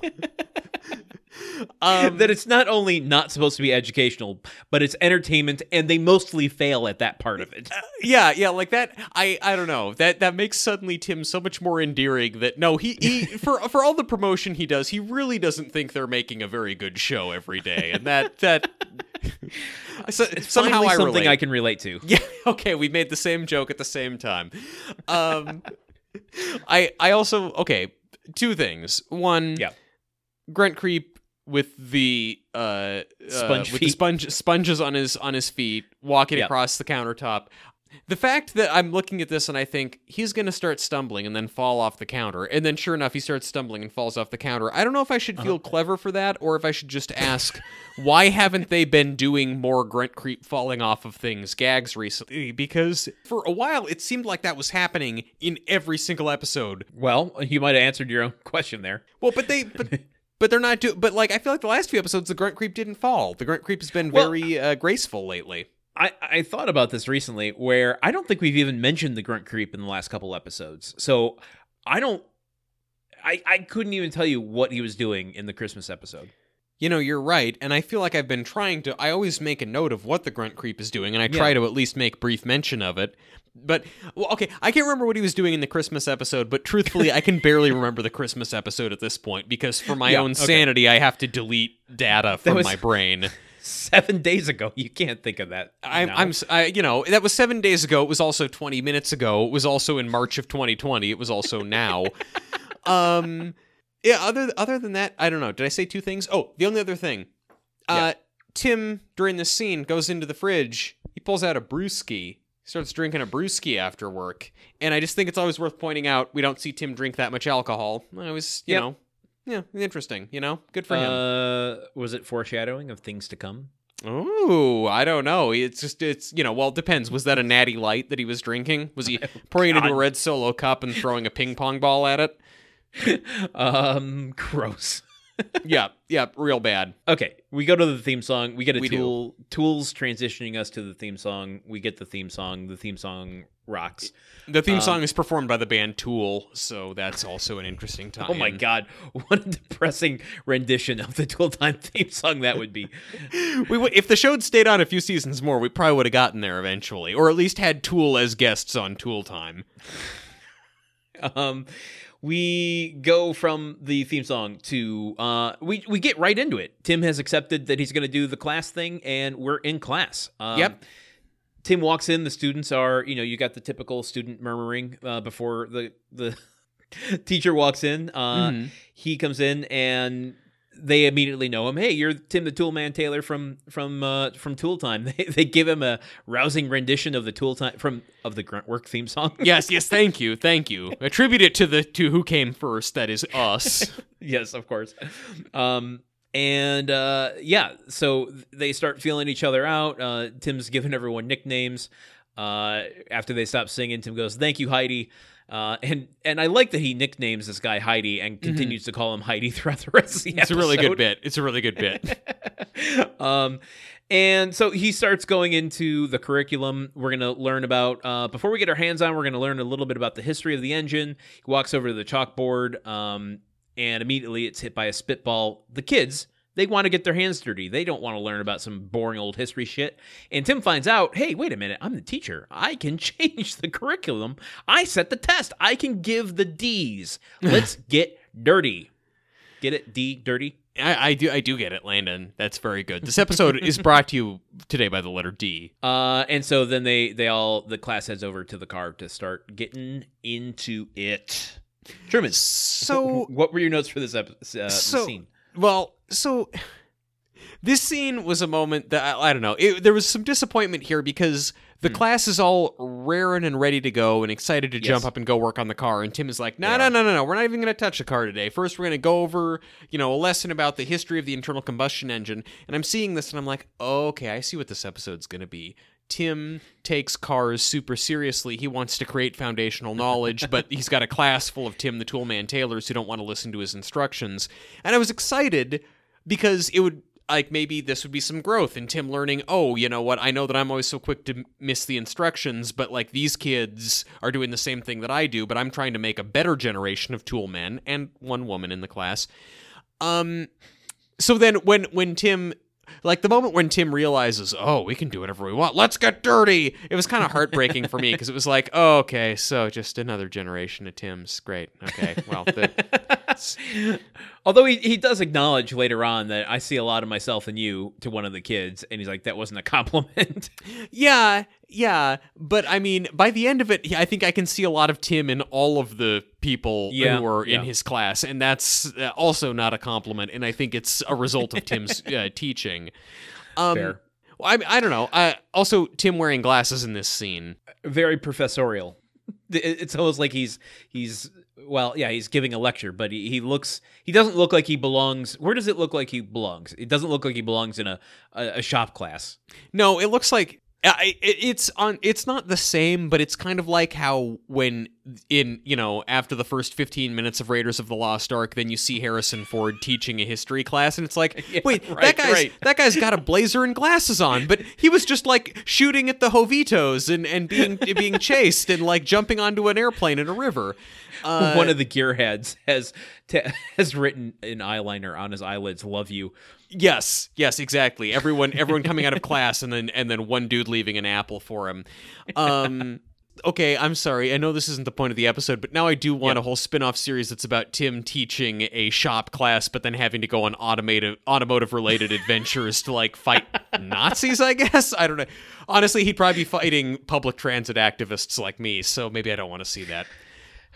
Um, that it's not only not supposed to be educational, but it's entertainment, and they mostly fail at that part of it. yeah, yeah, like that. I I don't know that that makes suddenly Tim so much more endearing. That no, he he for for all the promotion he does, he really doesn't think they're making a very good show every day, and that that so, somehow I something relate. I can relate to. Yeah, okay, we made the same joke at the same time. Um I I also okay, two things. One, Yeah. Grunt Creep with the uh, Sponge uh, with the sponge sponges on his on his feet walking across the countertop. The fact that I'm looking at this and I think he's going to start stumbling and then fall off the counter and then sure enough he starts stumbling and falls off the counter. I don't know if I should feel Uh-huh. clever for that or if I should just ask why haven't they been doing more grunt creep falling off of things gags recently because for a while it seemed like that was happening in every single episode. Well, you might have answered your own question there. Well, but they but but they're not do but like I feel like the last few episodes the grunt creep didn't fall. The grunt creep has been Well- very uh, graceful lately. I, I thought about this recently where I don't think we've even mentioned the grunt creep in the last couple episodes. So I don't I, I couldn't even tell you what he was doing in the Christmas episode. You know, you're right, and I feel like I've been trying to. I always make a note of what the grunt creep is doing, and I try Yeah. to at least make brief mention of it. But well, okay, I can't remember what he was doing in the Christmas episode, but truthfully, I can barely remember the Christmas episode at this point because for my Yeah, own okay. sanity, I have to delete data from was- my brain. Seven days ago. You can't think of that. I'm. I'm, I, you know, that was seven days ago. It was also 20 minutes ago. It was also in March of 2020. It was also now. um, yeah. Other other than that, I don't know. Did I say two things? Oh, the only other thing. Uh, Tim during this scene goes into the fridge. He pulls out a brewski. Starts drinking a brewski after work, and I just think it's always worth pointing out we don't see Tim drink that much alcohol. I was, you Yep. know, yeah, interesting. You know, good for him. Uh, was it foreshadowing of things to come? Oh, I don't know. It's just it's you know, well, it depends. Was that a natty light that he was drinking? Was he pouring it into a red solo cup and throwing a ping pong ball at it? um, gross. yeah, yeah, real bad. Okay, we go to the theme song. We get a We do. tool tools transitioning us to the theme song. We get the theme song. The theme song rocks. The theme Um, song is performed by the band Tool, so that's also an interesting time. Oh my god, what a depressing rendition of the Tool Time theme song that would be. We would, if the show had stayed on a few seasons more, we probably would have gotten there eventually, or at least had Tool as guests on Tool Time. um we go from the theme song to uh we we get right into it tim has accepted that he's going to do the class thing and we're in class um, Yep. tim walks in the students are you know you got the typical student murmuring uh, before the the teacher walks in uh Mhm. he comes in and they immediately know him. Hey, you're Tim the Toolman Taylor from from uh, from Tool Time. They, they give him a rousing rendition of the Tool Time from of the Gruntwork theme song. Yes, yes, thank you, thank you. Attribute it to the to who came first. That is us. yes, of course. Um, and uh, yeah, so they start feeling each other out. Uh, Tim's giving everyone nicknames. Uh, after they stop singing, Tim goes, "Thank you, Heidi." Uh, and and I like that he nicknames this guy Heidi and continues to call him Heidi throughout the rest of the Mm-hmm. It's a really good bit. It's a really good bit. um, and so he starts going into the curriculum. We're going to learn about, uh, before we get our hands on, we're going to learn a little bit about the history of the engine. He walks over to the chalkboard, um, and immediately it's hit by a spitball. The kids, they want to get their hands dirty. They don't want to learn about some boring old history shit. And Tim finds out, hey, wait a minute, I'm the teacher. I can change the curriculum. I set the test. I can give the D's. Let's get dirty. Get it? D, dirty? I, I do I do get it, Landon. That's very good. This episode is brought to you today by the letter D. Uh, and so then they they all the class heads over to the car to start getting into it. Truman, So what were your notes for this episode? Uh, So- scene? Well, so this scene was a moment that I, I don't know. It, there was some disappointment here because the Hmm. class is all raring and ready to go and excited to jump up and go work on the car, and Tim is like, "No, They no, no, no, no. We're not even going to touch the car today. First, we're going to go over, you know, a lesson about the history of the internal combustion engine." And I'm seeing this, and I'm like, oh, "Okay, I see what this episode's going to be." Tim takes cars super seriously. He wants to create foundational knowledge, but he's got a class full of Tim the Toolman Taylors who don't want to listen to his instructions. And I was excited because it would like maybe this would be some growth in Tim learning, oh, you know what? I know that I'm always so quick to miss the instructions, but like these kids are doing the same thing that I do, but I'm trying to make a better generation of tool men and one woman in the class. Um so then when when Tim like the moment when Tim realizes, "Oh, we can do whatever we want. Let's get dirty." It was kind of heartbreaking for me because it was like, "Oh, okay, so just another generation of Tims. Great. Okay. Well, the, Although he, he does acknowledge later on that I see a lot of myself in you to one of the kids, and he's like, that wasn't a compliment. Yeah, yeah, but I mean, by the end of it, I think I can see a lot of Tim in all of the people Yeah, who are in his class, and that's uh, also not a compliment. And I think it's a result of Tim's uh, teaching. Um, Fair. I, I don't know. Uh, also, Tim wearing glasses in this scene. Very professorial. It's almost like he's he's well, yeah, he's giving a lecture, but he, he looks he doesn't look like he belongs. Where does it look like he belongs? It doesn't look like he belongs in a a, a shop class. No, it looks like I, it's on. It's not the same, but it's kind of like how when in you know after the first fifteen minutes of Raiders of the Lost Ark, then you see Harrison Ford teaching a history class, and it's like, Yeah, wait, that right, guy's right. that guy's got a blazer and glasses on, but he was just like shooting at the Hovitos and and being being chased and like jumping onto an airplane in a river. Uh, One of the gearheads has t- has written in eyeliner on his eyelids, "Love you." Yes, yes, exactly. Everyone everyone coming out of class and then and then one dude leaving an apple for him. Um okay, I'm sorry. I know this isn't the point of the episode, but now I do want Yep. a whole spin-off series that's about Tim teaching a shop class but then having to go on automotive automotive related adventures to like fight Nazis, I guess. I don't know. Honestly, he'd probably be fighting public transit activists like me, so maybe I don't want to see that.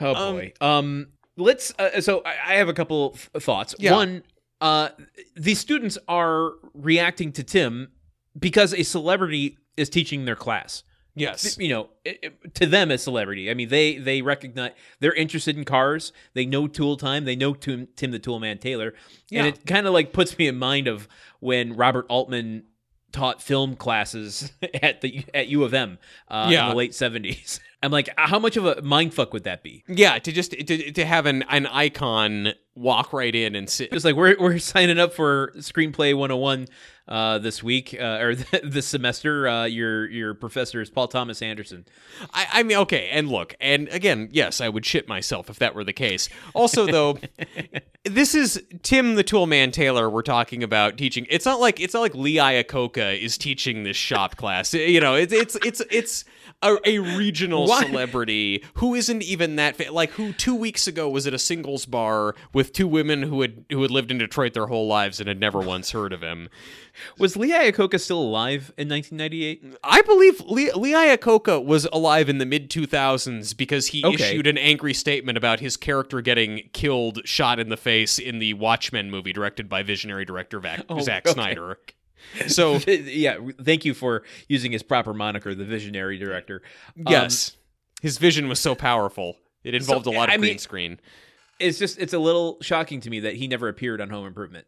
Oh Um, boy. Um let's. Uh, so I I have a couple thoughts. Yeah. One, uh, the students are reacting to Tim because a celebrity is teaching their class. Yes. you know, it, it- to them as celebrity. I mean, they they recognize they're interested in cars. They know Tool Time. They know Tim, Tim the Tool Man Taylor, Yeah. and it kind of like puts me in mind of when Robert Altman taught film classes at the at U of M uh, Yeah. in the late seventies. I'm like, how much of a mind fuck would that be? Yeah, to just to, to have an, an icon walk right in and sit. It's like we're we're signing up for Screenplay 101 uh, this week uh, or this semester. Uh, your your professor is Paul Thomas Anderson. I, I mean, okay, and look, and again, yes, I would shit myself if that were the case. Also, though, this is Tim the Toolman Taylor we're talking about teaching. It's not like it's not like Lee Iacocca is teaching this shop class. You know, it's it's it's it's a, a regional Why- celebrity who isn't even that fa- like who two weeks ago was at a singles bar with two women who had who had lived in Detroit their whole lives and had never once heard of him. Was Lee Iacocca still alive in 1998? I believe Lee, Lee Iacocca was alive in the mid 2000s because he Okay. issued an angry statement about his character getting killed, shot in the face in the Watchmen movie directed by visionary director Vac- Oh, Zack okay. Snyder. So, yeah, thank you for using his proper moniker, the visionary director. Um, yes, his vision was so powerful. It involved a lot of I green mean- screen. it's just it's a little shocking to me that he never appeared on Home Improvement.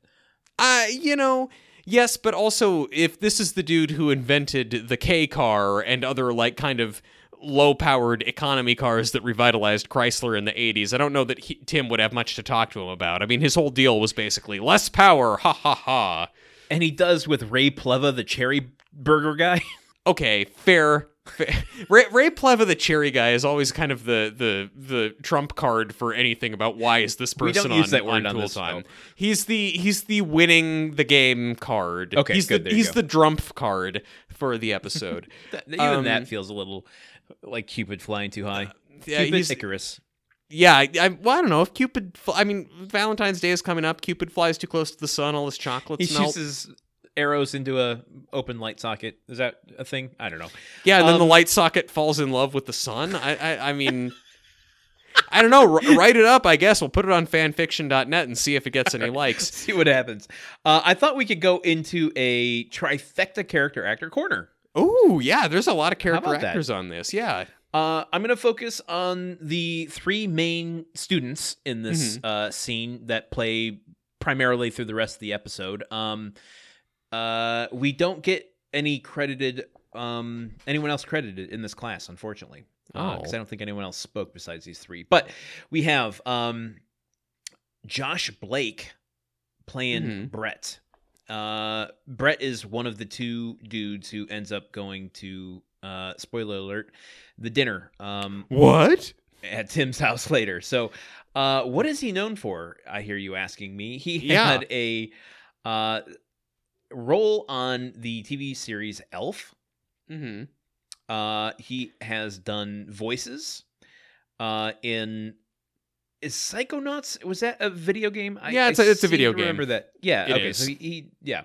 Uh, you know, yes, but also if this is the dude who invented the K car and other like kind of low-powered economy cars that revitalized Chrysler in the 80s, I don't know that he, Tim would have much to talk to him about. I mean, his whole deal was basically less power, ha ha ha. And he does with Ray Pleva, the cherry burger guy. Okay, fair. fair. Ray, Ray Pleva, the cherry guy, is always kind of the the the trump card for anything about why is this person We don't use on, that word on on this Time. show. He's the he's the winning the game card. Okay, he's good, the he's go. the Drumpf card for the episode. Even Um, that feels a little like Cupid flying too high. yeah, Cupid he's- Icarus. Yeah, I, I, well, I don't know if Cupid. fl- I mean, Valentine's Day is coming up. Cupid flies too close to the sun. All his chocolates He melt. shoots his arrows into a open light socket. Is that a thing? I don't know. yeah, and then the um, light socket falls in love with the sun. I, I, I mean, I don't know. R- write it up. I guess we'll put it on fanfiction.net and see if it gets any likes. See what happens. Uh, I thought we could go into a trifecta character actor corner. Oh yeah. There's a lot of character about that? actors on this. Yeah. Uh, I'm going to focus on the three main students in this uh, scene that play primarily through the rest of the episode. Um, uh, we don't get any credited, um, anyone else credited in this class, unfortunately, because Oh. I don't think anyone else spoke besides these three. But we have um, Josh Blake playing Mhm. Brett. Uh, Brett is one of the two dudes who ends up going to uh, spoiler alert the dinner um, What? at Tim's house later. So, uh, what is he known for? I hear you asking me. He Yeah. had a uh, role on the TV series Elf. Mm-hmm. Uh, he has done voices uh, in. Is Psychonauts was that a video game? I- Yeah, it's a- it's a video to Remember game. that? Yeah. It okay. is. So he, he yeah.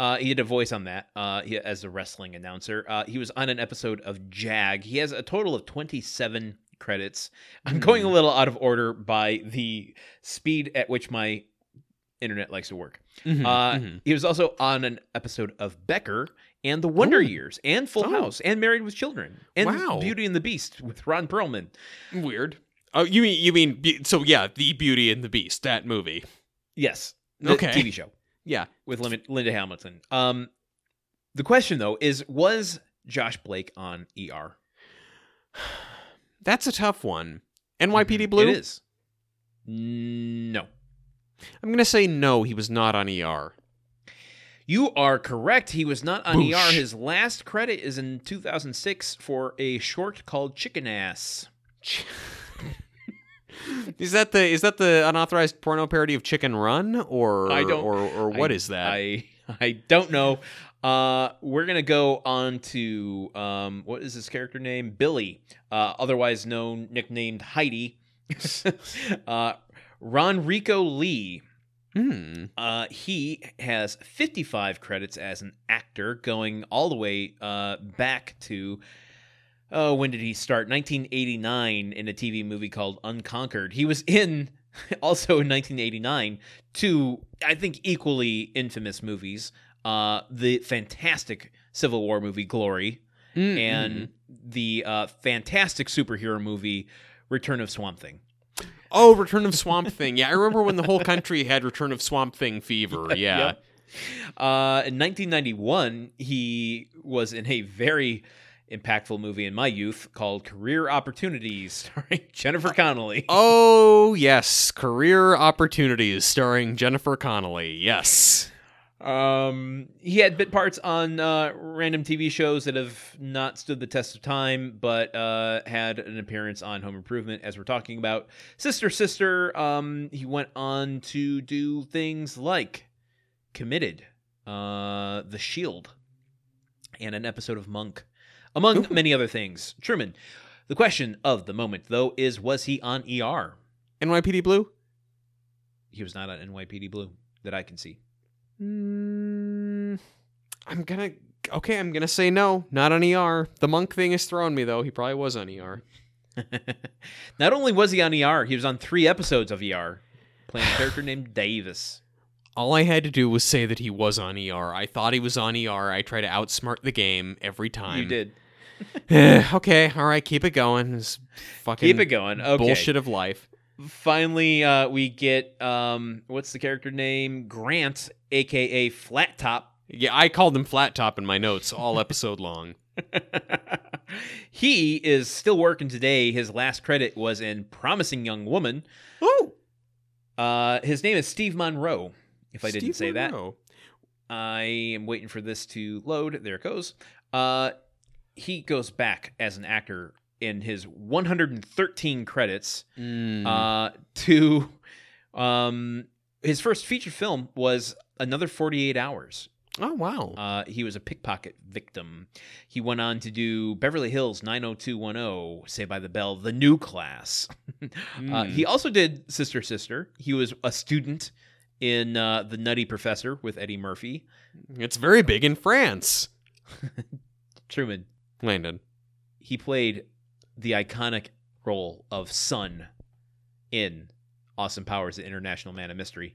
Uh, he did a voice on that uh, he, as a wrestling announcer. Uh, he was on an episode of Jag. He has a total of 27 credits. I'm going a Hmm. little out of order by the speed at which my internet likes to work. Mhm, Uh, mhm. He was also on an episode of Becker and The Wonder Oh. Years and Full Oh. House and Married with Children and Wow. Beauty and the Beast with Ron Perlman. Weird. Oh, you mean you mean so? Yeah, the Beauty and the Beast, that movie. Yes. Okay. TV show Yeah. with Linda Hamilton. Um, the question though is, was Josh Blake on ER? That's a tough one. NYPD Blue. Mm-hmm. It is. No. I'm gonna say no. He was not on ER. You are correct. He was not on Boosh. ER. His last credit is in 2006 for a short called Chicken Ass. Is that the is that the unauthorized porno parody of Chicken Run or I don't- or or what I- is that? I I don't know. Uh, we're gonna go on to um, what is his character name? Billy, uh, otherwise known nicknamed Heidi. uh, RonReaco Lee. Hmm. Uh, he has 55 credits as an actor, going all the way uh, back to oh, when did he start? 1989 in a TV movie called Unconquered. He was in also in 1989 two, I think, equally infamous movies. Uh, the fantastic Civil War movie Glory Mm, and mm. the uh, fantastic superhero movie Return of Swamp Thing. oh, Return of Swamp Thing. Yeah, I remember when the whole country had Return of Swamp Thing fever. Yeah. Yep. Uh, in 1991, he was in a very impactful movie in my youth called Career Opportunities, starring Jennifer Connelly. Oh yes, career opportunities starring Jennifer Connelly. Yes. Um, he had bit parts on uh, random TV shows that have not stood the test of time, but uh, had an appearance on Home Improvement, as we're talking about. Sister, Sister. Um, he went on to do things like Committed, uh, The Shield, and an episode of Monk, among many other things. Truman. The question of the moment, though, is was he on ER? NYPD Blue. He was not on NYPD Blue that I can see. Mm, I'm gonna. Okay, I'm gonna say no. Not on ER. The monk thing is throwing me though. He probably was on ER. Not only was he on ER, he was on three episodes of ER, playing a character named Davis. All I had to do was say that he was on ER. I thought he was on ER. I try to outsmart the game every time. You did. okay, all right, keep it going. This fucking Keep it going. Okay. bullshit of life. Finally, uh, we get um, what's the character name? Grant, aka Flat Top. Yeah, I called him flat top in my notes all episode long. he is still working today. His last credit was in Promising Young Woman. Oh, Uh, his name is Steve Monroe. If I didn't Steve say that, I am waiting for this to load. There it goes. Uh, he goes back as an actor in his 113 credits Mm. uh, to um, his first feature film was Another 48 Hours. oh wow. Uh, he was a pickpocket victim. He went on to do Beverly Hills 90210, Saved by the Bell, The New Class. uh, Mm. he also did Sister Sister. He was a student in uh, The Nutty Professor with Eddie Murphy. it's very big in France. Truman, Landon. he played the iconic role of Son in Austin Powers, The International Man of Mystery.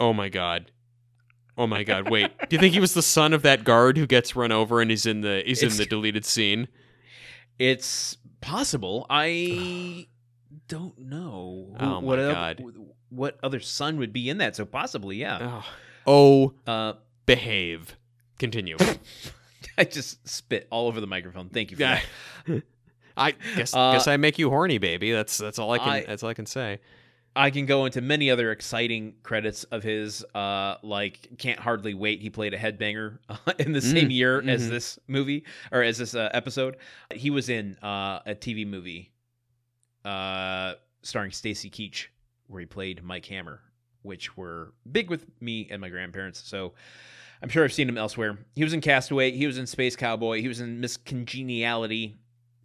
Oh my god. Oh my god. Wait. Do you think he was the son of that guard who gets run over and he's in the he's in the deleted scene? It's possible. I don't know Oh my what, oth- God. what other son would be in that. So possibly, yeah. Oh, oh Uh, behave. Continue. I just spit all over the microphone. Thank you for Yeah. that. I guess Uh, guess I make you horny, baby. That's that's all I can I- that's all I can say. I can go into many other exciting credits of his, uh, like Can't Hardly Wait. He played a headbanger uh, in the same Mm, year as mhm. this movie or as this uh, episode. He was in uh, a TV movie uh, starring Stacy Keach where he played Mike Hammer, which were big with me and my grandparents. So I'm sure I've seen him elsewhere. He was in Castaway. He was in Space Cowboy. He was in Miss Congeniality.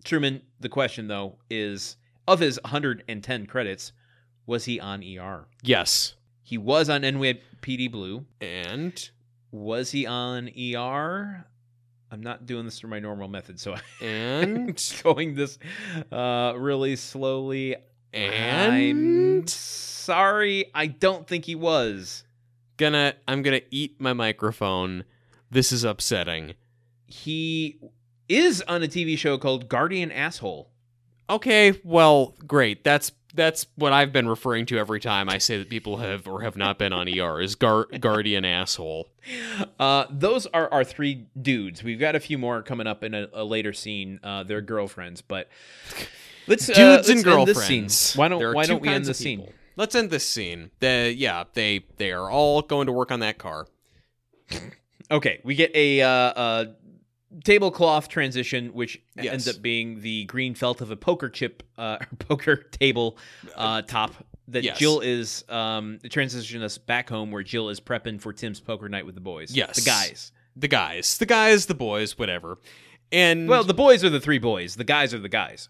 Truman, the question though is of his 110 credits, was he on ER? Yes. He was on NYPD Blue. And Was he on ER? I'm not doing this through my normal method, so I'm and going this uh, really slowly. And I'm and sorry, I don't think he was. Gonna I'm gonna eat my microphone. This is upsetting. He is on a TV show called Guardian Asshole. Okay, well, great. That's that's what I've been referring to every time I say that people have or have not been on ER is gar- guardian asshole. Uh, those are our three dudes. We've got a few more coming up in a, a later scene. Uh, they're girlfriends, but let's uh, Dudes and let's end this scene. girlfriends. Why don't Why don't we end the scene? Let's end this scene. The yeah, they they are all going to work on that car. Okay, we get a uh, uh, tablecloth transition, which Yes. ends up being the green felt of a poker chip, uh, poker table uh, top. That Yes. Jill is um, transition us back home, where Jill is prepping for Tim's poker night with the boys. Yes. the guys. The guys, the guys, the boys, whatever. And Well, the boys are the three boys. The guys are the guys.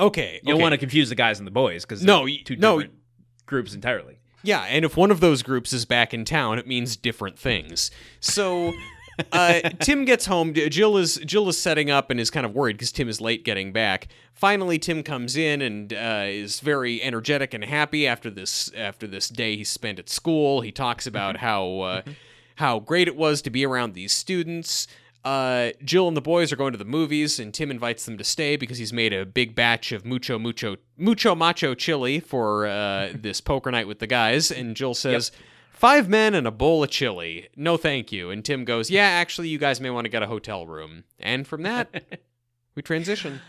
okay, You don't want to confuse the guys and the boys because No, two no. different groups entirely. Yeah, and if one of those groups is back in town, it means different things. So, uh, Tim gets home. Jill is Jill is setting up and is kind of worried because Tim is late getting back. Finally, Tim comes in and uh, is very energetic and happy after this after this day he spent at school. He talks about how uh, how great it was to be around these students. Uh, Jill and the boys are going to the movies, and Tim invites them to stay because he's made a big batch of mucho mucho mucho macho chili for uh, this poker night with the guys. And Jill says, Five men and a bowl of chili. No, thank you. And Tim goes, Yeah, actually, you guys may want to get a hotel room. And from that, we transition.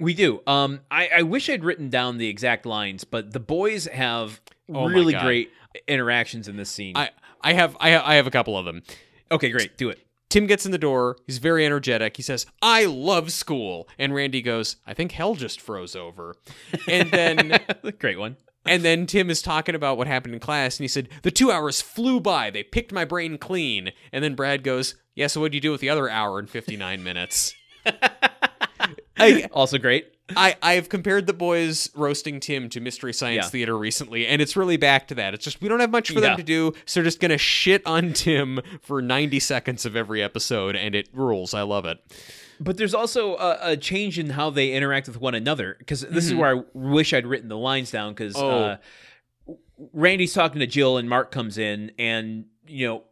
We do. Um, I, I wish I'd written down the exact lines, but the boys have Oh really great interactions in this scene. I, I have I, I have a couple of them. okay, great. Do it. Tim gets in the door. He's very energetic. He says, "I love school." And Randy goes, "I think hell just froze over." And then great one. and then Tim is talking about what happened in class, and he said, "The two hours flew by. They picked my brain clean." And then Brad goes, "Yeah, so what do you do with the other hour and fifty nine minutes?" I, Also great. I I've compared the boys roasting Tim to Mystery Science Yeah. Theater recently, and it's really back to that. It's just we don't have much for Yeah. them to do, so they're just gonna shit on Tim for ninety seconds of every episode, and it rules. I love it. But there's also a, a change in how they interact with one another because this is Mhm. where I wish I'd written the lines down because Oh. uh, Randy's talking to Jill and Mark comes in and you know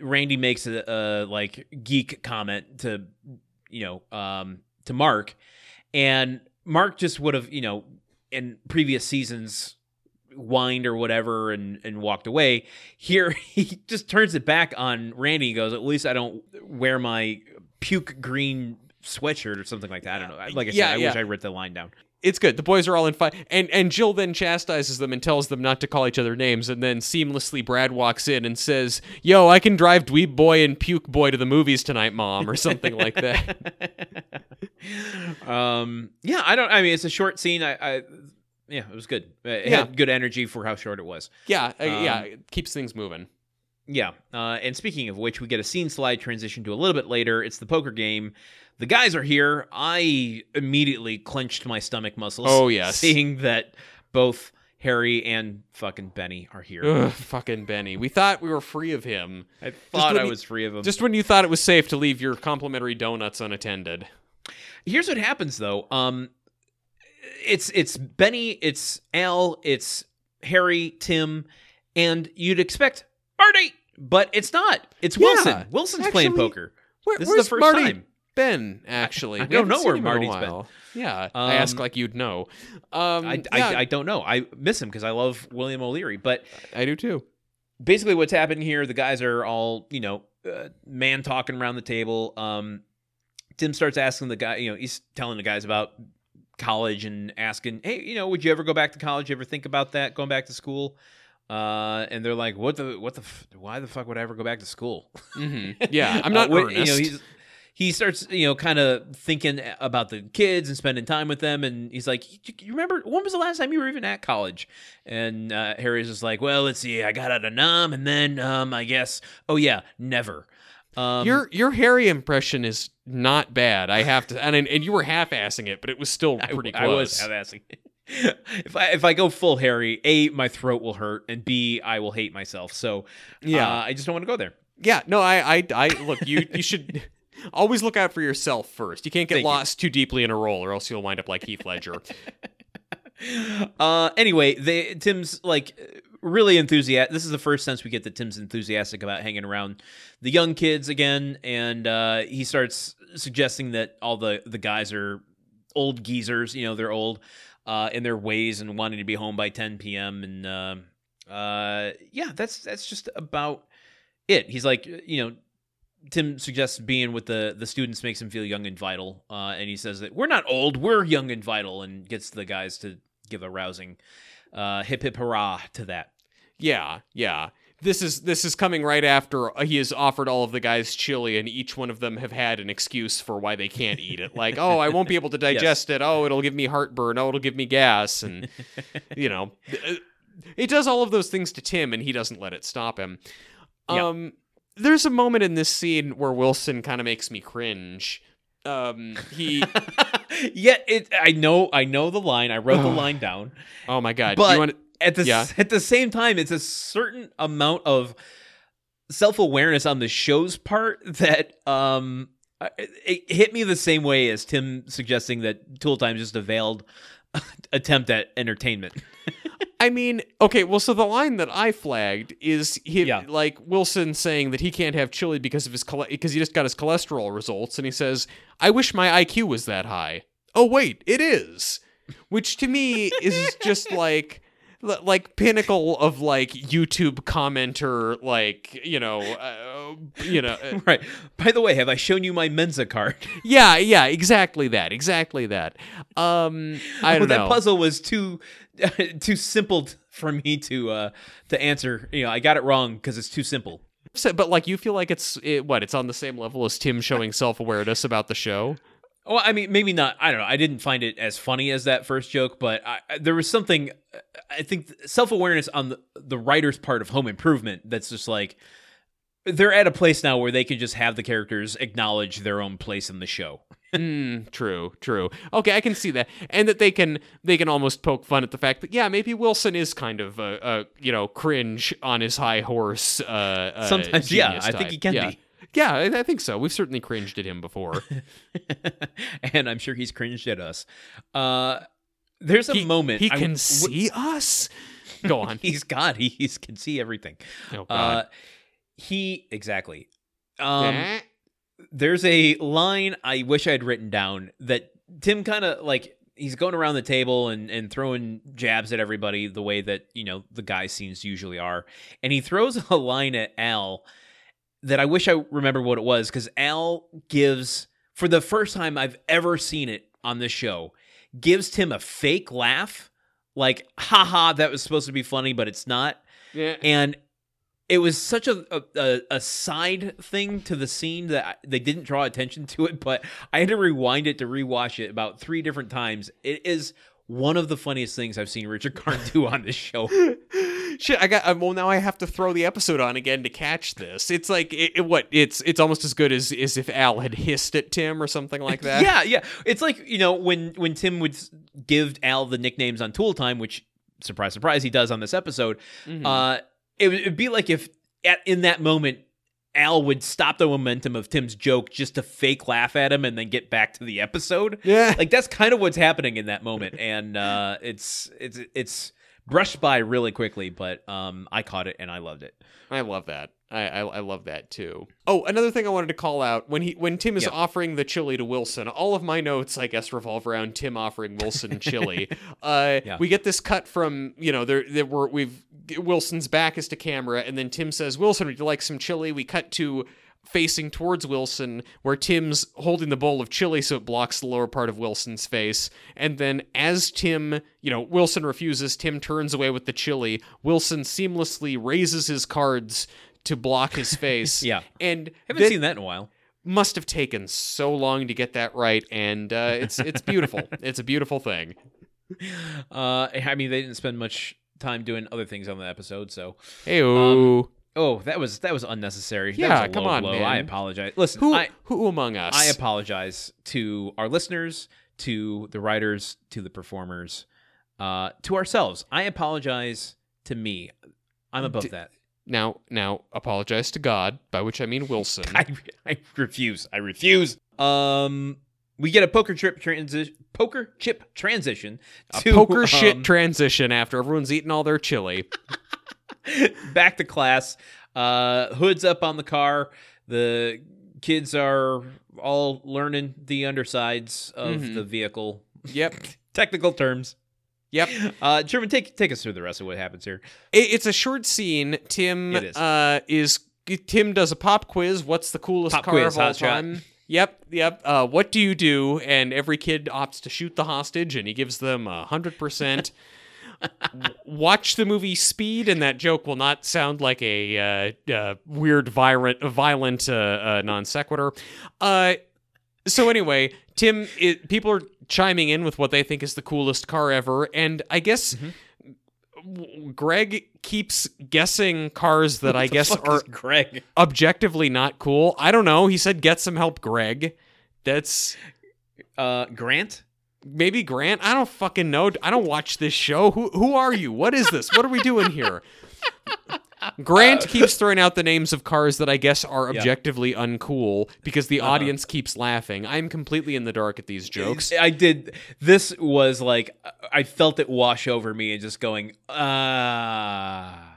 Randy makes a, a like geek comment to you know um, to Mark and Mark just would have you know in previous seasons whined or whatever and and walked away. Here he just turns it back on Randy. and goes, "At least I don't wear my puke green sweatshirt or something like that." I don't know. Like I Yeah, said, I yeah. wish I wrote the line down. It's good. The boys are all in fight, and and Jill then chastises them and tells them not to call each other names, and then seamlessly Brad walks in and says, "Yo, I can drive Dweeb Boy and Puke Boy to the movies tonight, Mom," or something like that. um, yeah, I don't. I mean, it's a short scene. I, I yeah, it was good. It Yeah. had good energy for how short it was. Yeah, uh, yeah, Um, it keeps things moving. Yeah. Uh, and speaking of which, we get a scene slide transition to a little bit later. It's the poker game. The guys are here. I immediately clenched my stomach muscles. Oh, yes. seeing that both Harry and fucking Benny are here. Ugh, fucking Benny. We thought we were free of him. I thought I you- was free of him. Just when you thought it was safe to leave your complimentary donuts unattended. Here's what happens though. Um, it's it's Benny, it's Al, it's Harry, Tim, and you'd expect Marty, but it's not. It's Yeah, Wilson. Wilson's playing poker. Where, This is the first Marty time. Been? Actually, I We don't know where him in a Marty's been. Yeah, I ask Um, like you'd know. Um, I, yeah, I, I don't know. I miss him because I love William O'Leary. But I do too. basically, what's happening here? The guys are all you know, uh, man talking around the table. Um, Tim starts asking the guy. You know, he's telling the guys about college and asking, "Hey, you know, would you ever go back to college? You ever think about that? Going back to school?" Uh, and they're like, "What the? What the? F- why the fuck would I ever go back to school?" hmm Yeah, I'm not Uh, wh- earnest. You know, he's, he starts, you know, kind of thinking about the kids and spending time with them, and he's like, "You, you remember when was the last time you were even at college?" And uh, Harry's just like, "Well, let's see, I got out of Nam, and then, um, I guess, oh yeah, never." Um, your your Harry impression is not bad. I have to, and and you were half-assing it, but it was still I, pretty I was close. half-assing. if I if I go full Harry, a my throat will hurt, and b I will hate myself. So Yeah. uh, I just don't want to go there. Yeah, no, I, I, I look. You, you should always look out for yourself first. You can't get Thank you. lost too deeply in a role, or else you'll wind up like Heath Ledger. uh anyway they tim's like really enthusiastic this is the first sense we get that tim's enthusiastic about hanging around the young kids again and uh he starts suggesting that all the the guys are old geezers you know they're old uh in their ways and wanting to be home by 10 p.m and um uh yeah that's that's just about it he's like you know Tim suggests being with the the students makes him feel young and vital, uh, and he says that we're not old, we're young and vital, and gets the guys to give a rousing uh, hip hip hurrah to that. yeah, yeah. This is this is coming right after he has offered all of the guys chili, and each one of them have had an excuse for why they can't eat it. Like, oh, I won't be able to digest it. Oh, it'll give me heartburn. Oh, it'll give me gas, and you know, uh, it does all of those things to Tim, and he doesn't let it stop him. Um, there's a moment in this scene where Wilson kind of makes me cringe. Um, he, yeah, it, I know, I know the line. I wrote the line down. oh my god, But- you want At the Yeah. at the same time, it's a certain amount of self-awareness on the show's part that um it hit me the same way as Tim suggesting that Tool Time is just a veiled attempt at entertainment. I mean, okay, well, so the line that I flagged is he, Yeah. like Wilson saying that he can't have chili because of his because he just got his cholesterol results, and he says, "I wish my IQ was that high." Oh wait, it is, which to me is just like like pinnacle of like YouTube commenter, like you know, uh, you know, uh, right. By the way, have I shown you my Mensa card? yeah, yeah, exactly that, exactly that. Um, I don't that know. puzzle was too too simple for me to uh to answer. You know, I got it wrong because it's too simple. So, but like you feel like it's it, what it's on the same level as Tim showing self awareness about the show. Well, I mean, maybe not. I don't know. I didn't find it as funny as that first joke, but I, I- there was something. I think self awareness on the, the writer's part of Home Improvement that's just like they're at a place now where they can just have the characters acknowledge their own place in the show. Mm, true, true. Okay, I can see that, and that they can they can almost poke fun at the fact that yeah, maybe Wilson is kind of a, a you know cringe on his high horse. Uh, uh, Sometimes, yeah, genius I think he can yeah. be. Yeah, I, think so. We've certainly cringed at him before. and I'm sure he's cringed at us. Uh, there's a he, moment he I- can w- see us. Go on. He's God. He he's, can see everything. Oh, Uh, God. He exactly. Um, there's a line I wish I had written down that Tim kind of like he's going around the table and and throwing jabs at everybody the way that you know the guy scenes usually are, and he throws a line at Al that I wish I remember what it was because Al gives for the first time I've ever seen it on this show gives Tim a fake laugh like haha that was supposed to be funny but it's not Yeah. and it was such a, a a- side thing to the scene that I, they didn't draw attention to it but i had to rewind it to rewatch it about three different times it is one of the funniest things i've seen richard karn do on this show Shit, I got. uh, Well, now I have to throw the episode on again to catch this. It's like it, it- what? It's it's almost as good as as if Al had hissed at Tim or something like that. yeah yeah it's like you know when when tim would give al the nicknames on tool time which surprise surprise he does on this episode Mhm. uh it would be like if at in that moment al would stop the momentum of tim's joke just to fake laugh at him and then get back to the episode yeah. like that's kind of what's happening in that moment and uh it's it's it's brushed by really quickly but um i caught it and i loved it I love that. I, I I love that too. Oh, another thing I wanted to call out when he when Tim is Yep. offering the chili to Wilson. All of my notes, I guess, revolve around Tim offering Wilson chili. uh, Yeah. We get this cut from you know there there were we've Wilson's back is to camera, and then Tim says, "Wilson, would you like some chili?" We cut to facing towards Wilson, where Tim's holding the bowl of chili so it blocks the lower part of Wilson's face. And then as Tim, you know, Wilson refuses, Tim turns away with the chili. Wilson seamlessly raises his cards to block his face. Yeah. And haven't that seen that in a while must have taken so long to get that right. And uh, it's it's beautiful. it's a beautiful thing. uh i mean they didn't spend much time doing other things on the episode so Hey, Oh, that was that was unnecessary. Yeah, was come low on, blow. man. I apologize. Listen, who I who among us? I apologize to our listeners, to the writers, to the performers, uh, to ourselves. I apologize to me. I'm above D- that. Now now apologize to God, by which I mean Wilson. I I refuse. I refuse. Um, we get a poker chip transition. Poker chip transition a poker um, shit transition after everyone's eaten all their chili. back to class. Uh, hood's up on the car. The kids are all learning the undersides of Mhm. the vehicle. yep. Technical terms. Yep. Uh, Truman, take take us through the rest of what happens here. It, it's a short scene. Tim is. Uh, is Tim does a pop quiz. What's the coolest Pop car quiz, of all shot. time? Yep, yep. Uh, what do you do? And every kid opts to shoot the hostage, and he gives them a hundred percent. Watch the movie Speed, and that joke will not sound like a uh, uh, weird, violent, violent uh, uh, non sequitur. So anyway, Tim, it, people are chiming in with what they think is the coolest car ever, and I guess w- Greg keeps guessing cars that I guess are Greg. objectively not cool. I don't know. He said, "Get some help, Greg." That's Uh, Grant. maybe Grant. I don't fucking know. I don't watch this show. Who who are you? What is this? What are we doing here? Grant keeps throwing out the names of cars that I guess are Yeah. objectively uncool because the Uh-huh. audience keeps laughing. I'm completely in the dark at these jokes. I did. This was like I felt it wash over me and just going, ah,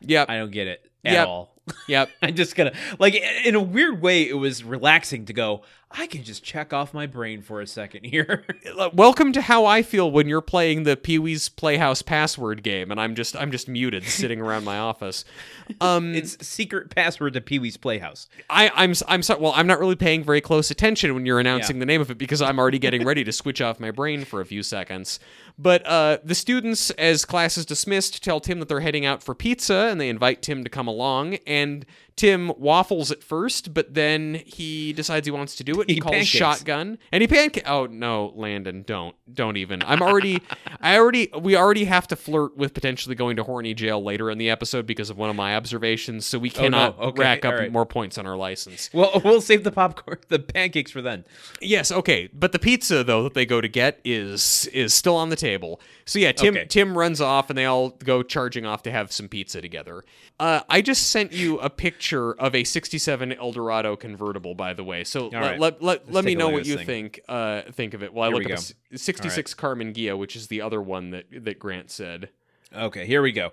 Yep. I don't get it at Yep. all. Yep. I'm just gonna like in a weird way. It was relaxing to go. I can just check off my brain for a second here. Welcome to how I feel when you're playing the Pee Wee's Playhouse password game, and I'm just I'm just muted, sitting around my office. Um, it's secret password to Pee Wee's Playhouse. I, I'm I'm sorry. Well, I'm not really paying very close attention when you're announcing Yeah. the name of it because I'm already getting ready to switch off my brain for a few seconds. But uh, the students, as class is dismissed, tell Tim that they're heading out for pizza, and they invite Tim to come along. And Tim waffles at first, but then he decides he wants to do it. He He calls pancakes. shotgun, and he pancake. Oh no, Landon, don't, don't even. I'm already, I already, we already have to flirt with potentially going to horny jail later in the episode because of one of my observations. So we Oh, no. cannot Okay, rack up right. more points on our license. Well, we'll save the popcorn, the pancakes for then. Yes, okay, but the pizza though that they go to get is is still on the table. So yeah, Tim Okay. Tim runs off and they all go charging off to have some pizza together. Uh, I just sent you a picture of a '67 Eldorado convertible, by the way. So let, right. let, let, let me know what you thing. think uh, think of it. Well, I look at go. the s- '66 Karmann Ghia, which is the other one that that Grant said. Okay, here we go.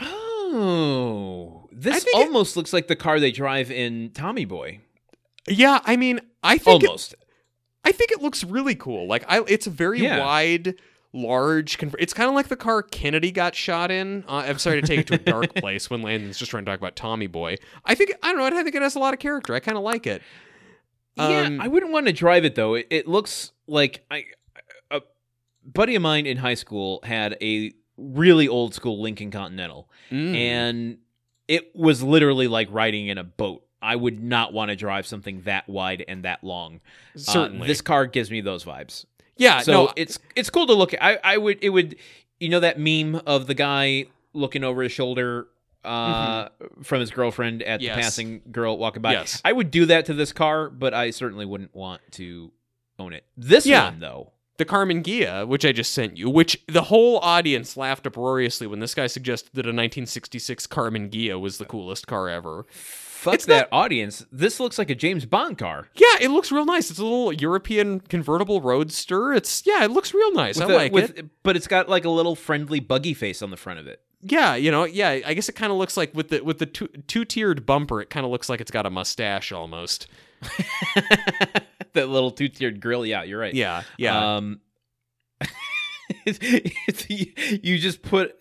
Oh, this think it- almost looks like the car they drive in Tommy Boy. Yeah, I mean, I think it, Almost. I think it looks really cool. Like I, it's a very Yeah. wide, large. Conver- it's kind of like the car Kennedy got shot in. Uh, I'm sorry to take it to a dark place when Landon's just trying to talk about Tommy Boy. I think I don't know. I think it has a lot of character. I kind of like it. yeah, Um, I wouldn't want to drive it though. It, it looks like I, a buddy of mine in high school had a really old school Lincoln Continental, Mm. and it was literally like riding in a boat. I would not want to drive something that wide and that long. Uh, certainly, this car gives me those vibes. Yeah. so no, it's it's cool to look at. I, I would it would you know that meme of the guy looking over his shoulder uh from his girlfriend at Mm-hmm. Yes. the passing girl walking by. Yes. I would do that to this car, but I certainly wouldn't want to own it. This Yeah. one though. the Karmann Ghia, which I just sent you, which the whole audience laughed uproariously when this guy suggested that a 1966 Karmann Ghia was the coolest car ever. Fuck It's that audience. This looks like a James Bond car. Yeah, it looks real nice. It's a little European convertible roadster. It's yeah, it looks real nice. I With a- like with- it. But it's got like a little friendly buggy face on the front of it. Yeah, you know, yeah. I guess it kind of looks like with the with the two two tiered bumper, it kind of looks like it's got a mustache almost. that little two tiered grill. Yeah, you're right. Yeah, yeah. Um, it's- it's- you just put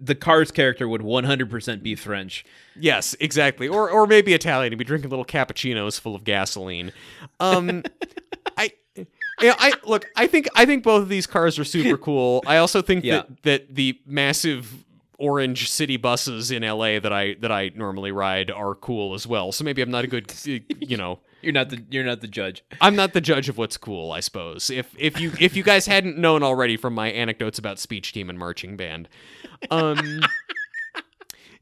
the car's character would 100% be French. yes, exactly. Or or maybe Italian. He'd be drinking little cappuccinos full of gasoline. Um, I. Yeah, I look. I think I think both of these cars are super cool. I also think Yeah. that that the massive orange city buses in LA that I that I normally ride are cool as well. So maybe I'm not a good, you know, You're not the you're not the judge. I'm not the judge of what's cool, I suppose. If if you if you guys hadn't known already from my anecdotes about speech team and marching band. Um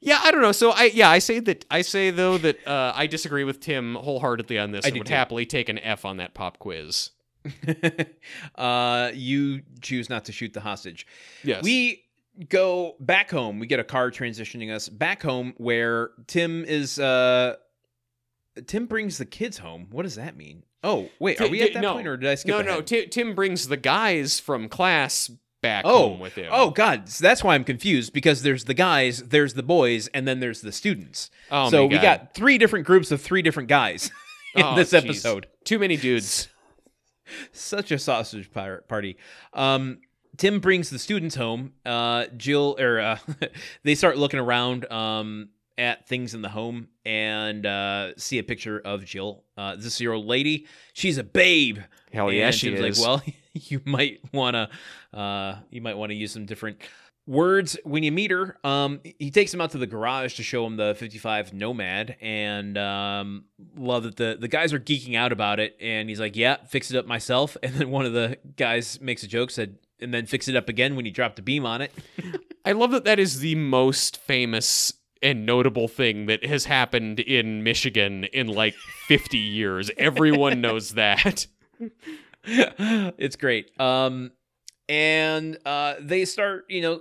Yeah, I don't know. So I yeah, I say that I say though that uh, I disagree with Tim wholeheartedly on this I would too. happily take an F on that pop quiz. uh, you choose not to shoot the hostage. Yes. We go back home. We get a car transitioning us back home where Tim is. Uh, Tim brings the kids home. What does that mean? Oh, wait, are we at that no. point, or did I skip? No, ahead? no, Ti- Tim brings the guys from class back Oh, home with him. oh, God! So that's why I'm confused because there's the guys, there's the boys, and then there's the students. Oh, so we got three different groups of three different guys in Oh, this episode. Too many dudes. Such a sausage pirate party. Um, Tim brings the students home. Uh, Jill or uh, they start looking around um, at things in the home and uh, see a picture of Jill. Uh, this year old lady. She's a babe. Hell yeah, And she Tim's is. like, well, you might wanna, uh, you might want to use some different words when you meet her. Um, he takes him out to the garage to show him the 55 Nomad, and um, love that the the guys are geeking out about it. And he's like, "Yeah, fix it up myself." And then one of the guys makes a joke, said, "And then fix it up again when you drop the beam on it." I love that that is the most famous and notable thing that has happened in Michigan in like 50 years. Everyone knows that. it's great. Um, and uh, they start, you know,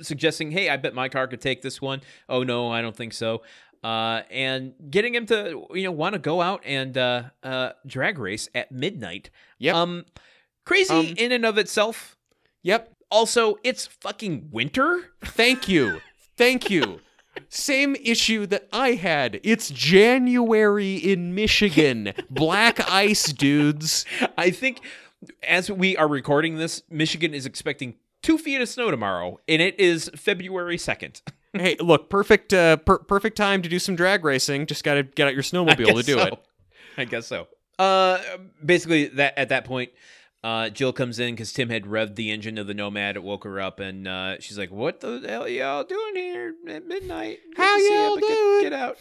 suggesting, "Hey, I bet my car could take this one." Oh no, I don't think so. Uh, and getting him to you know want to go out and uh, uh, drag race at midnight. Yep. Um, crazy Um, in and of itself. Yep. Also, it's fucking winter. Thank you. Thank you. Same issue that I had. It's January in Michigan. Black ice, dudes. I think as we are recording this, Michigan is expecting two feet of snow tomorrow, and it is February second. Hey, look, perfect uh per- perfect time to do some drag racing. Just got to get out your snowmobile to do it. I guess so. Uh, basically, that at that point, uh, Jill comes in because Tim had revved the engine of the Nomad. It woke her up, and uh, she's like, "What the hell y'all doing here at midnight? Good How to see ya, y'all but get- Get, out!"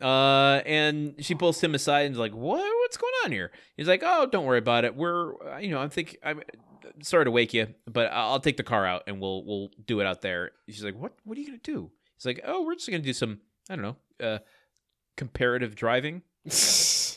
uh, and she pulls Tim aside and is like, "What? What's going on here?" He's like, "Oh, don't worry about it. We're, uh, you know, I'm think I'm." Sorry to wake you, but I'll take the car out and we'll we'll do it out there. She's like, "What? What are you gonna do?" He's like, "Oh, we're just gonna do some, I don't know, uh, comparative driving."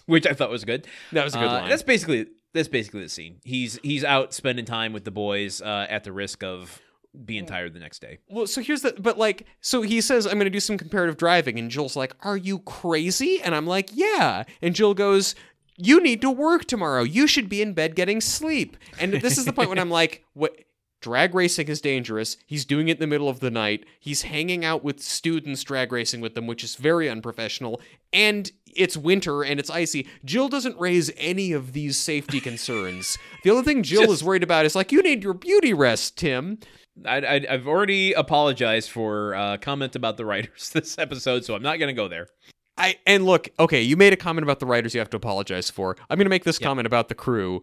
which I thought was good. That was a good Uh, line. That's basically that's basically the scene. He's he's out spending time with the boys uh, at the risk of being tired the next day. Well, so here's the but like so he says I'm going to do some comparative driving and Jill's like, "Are you crazy?" And I'm like, "Yeah." And Jill goes, "You need to work tomorrow. You should be in bed getting sleep." And this is the point when I'm like, "What drag racing is dangerous. He's doing it in the middle of the night. He's hanging out with students drag racing with them, which is very unprofessional. And it's winter and it's icy. Jill doesn't raise any of these safety concerns. the only thing Jill Just- is worried about is like, you need your beauty rest, Tim. I, I, I've already apologized for uh, comment about the writers this episode, so I'm not going to go there. I and look, okay, you made a comment about the writers you have to apologize for. I'm going to make this comment about the crew.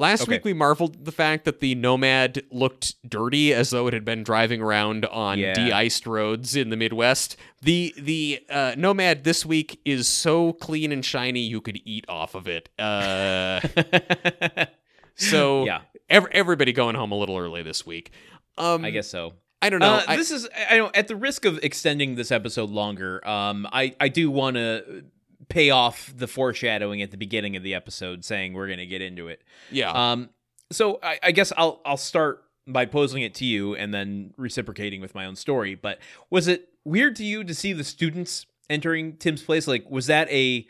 Last Okay. week we marveled the fact that the Nomad looked dirty as though it had been driving around on Yeah. de-iced roads in the Midwest. The the uh, Nomad this week is so clean and shiny you could eat off of it. Uh, so yeah, ev- everybody going home a little early this week. Um, I guess so. I don't know. Uh, I- this is I know at the risk of extending this episode longer. Um, I I do want to pay off the foreshadowing at the beginning of the episode, saying we're going to get into it. yeah. Um, so I, I guess I'll I'll start by posing it to you and then reciprocating with my own story. But was it weird to you to see the students entering Tim's place? Like, was that a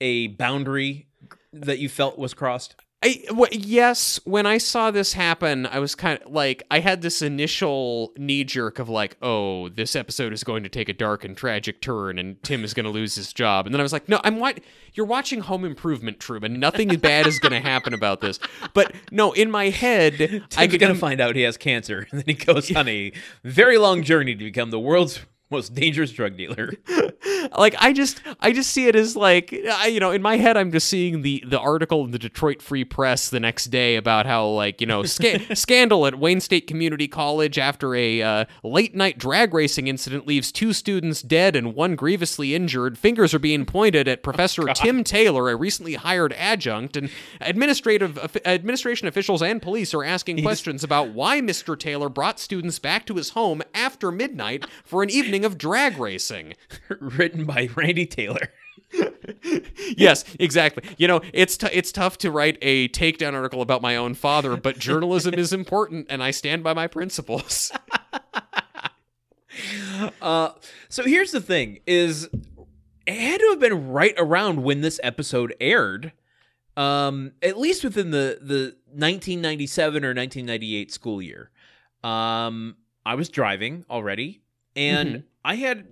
a boundary that you felt was crossed? I w- yes, when I saw this happen, I was kind of like I had this initial knee jerk of like, oh, this episode is going to take a dark and tragic turn, and Tim is going to lose his job. And then I was like, no, I'm what you're watching Home Improvement, Truman. Nothing bad is going to happen about this. But no, in my head, Tim's I could gonna find out he has cancer, and then he goes on a very long journey to become the world's most dangerous drug dealer. like I just I just see it as like I, you know in my head I'm just seeing the the article in the Detroit Free Press the next day about how like you know sca- scandal at Wayne State Community College after a uh, late night drag racing incident leaves two students dead and one grievously injured. Fingers are being pointed at Professor Tim Taylor, a recently hired adjunct, and administrative of- administration officials and police are asking questions about why Mr. Taylor brought students back to his home after midnight for an evening of drag racing. Written by Randy Taylor. yes, exactly. You know, it's t- it's tough to write a takedown article about my own father, but journalism is important, and I stand by my principles. Uh, so here's the thing: is it had to have been right around when this episode aired, um, at least within the the 1997 or 1998 school year. Um, I was driving already, and Mhm. I had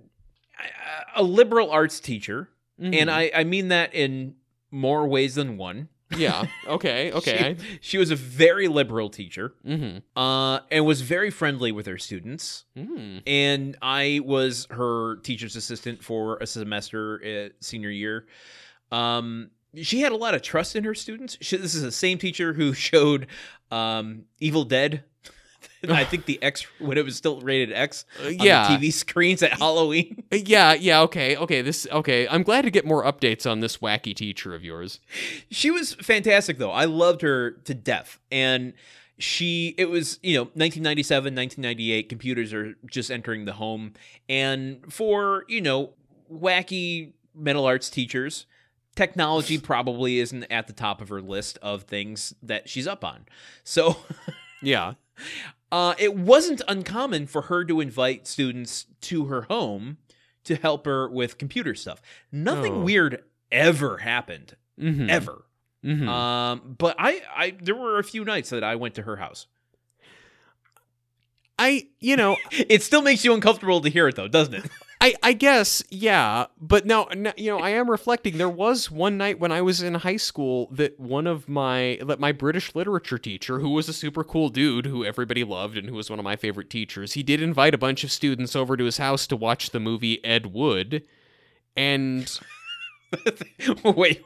a- liberal arts teacher, Mm-hmm. and I I mean that in more ways than one. yeah, okay, okay. She, she was a very liberal teacher, mm-hmm. uh, and was very friendly with her students Mm. and I was her teacher's assistant for a semester at senior year. Um, she had a lot of trust in her students. She, this is the same teacher who showed um, Evil Dead. I think the X when it was still rated X uh, on yeah, the TV screens at Halloween. Uh, yeah, yeah. Okay, okay. This okay. I'm glad to get more updates on this wacky teacher of yours. She was fantastic though. I loved her to death. And she it was, you know, 1997, 1998 computers are just entering the home and for, you know, wacky mental arts teachers, technology probably isn't at the top of her list of things that she's up on. So Yeah. Uh, it wasn't uncommon for her to invite students to her home to help her with computer stuff. Nothing Oh. weird ever happened, Mhm. ever. Mhm. Um, but I, I, there were a few nights that I went to her house. I, you know, It still makes you uncomfortable to hear it, though, doesn't it? I, I guess, yeah. But now, you know, I am reflecting. There was one night when I was in high school that one of my that my British literature teacher, who was a super cool dude who everybody loved and who was one of my favorite teachers, he did invite a bunch of students over to his house to watch the movie Ed Wood, and Wait,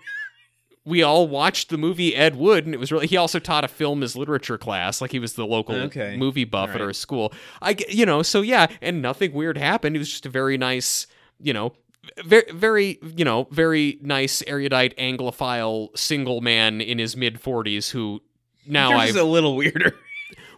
we all watched the movie Ed Wood, and it was really. He also taught a film as literature class, like he was the local Okay. movie buff All at our school. I, you know, so yeah, and nothing weird happened. It was just a very nice, you know, very, very, you know, very nice erudite Anglophile single man in his mid forties who now I a little weirder.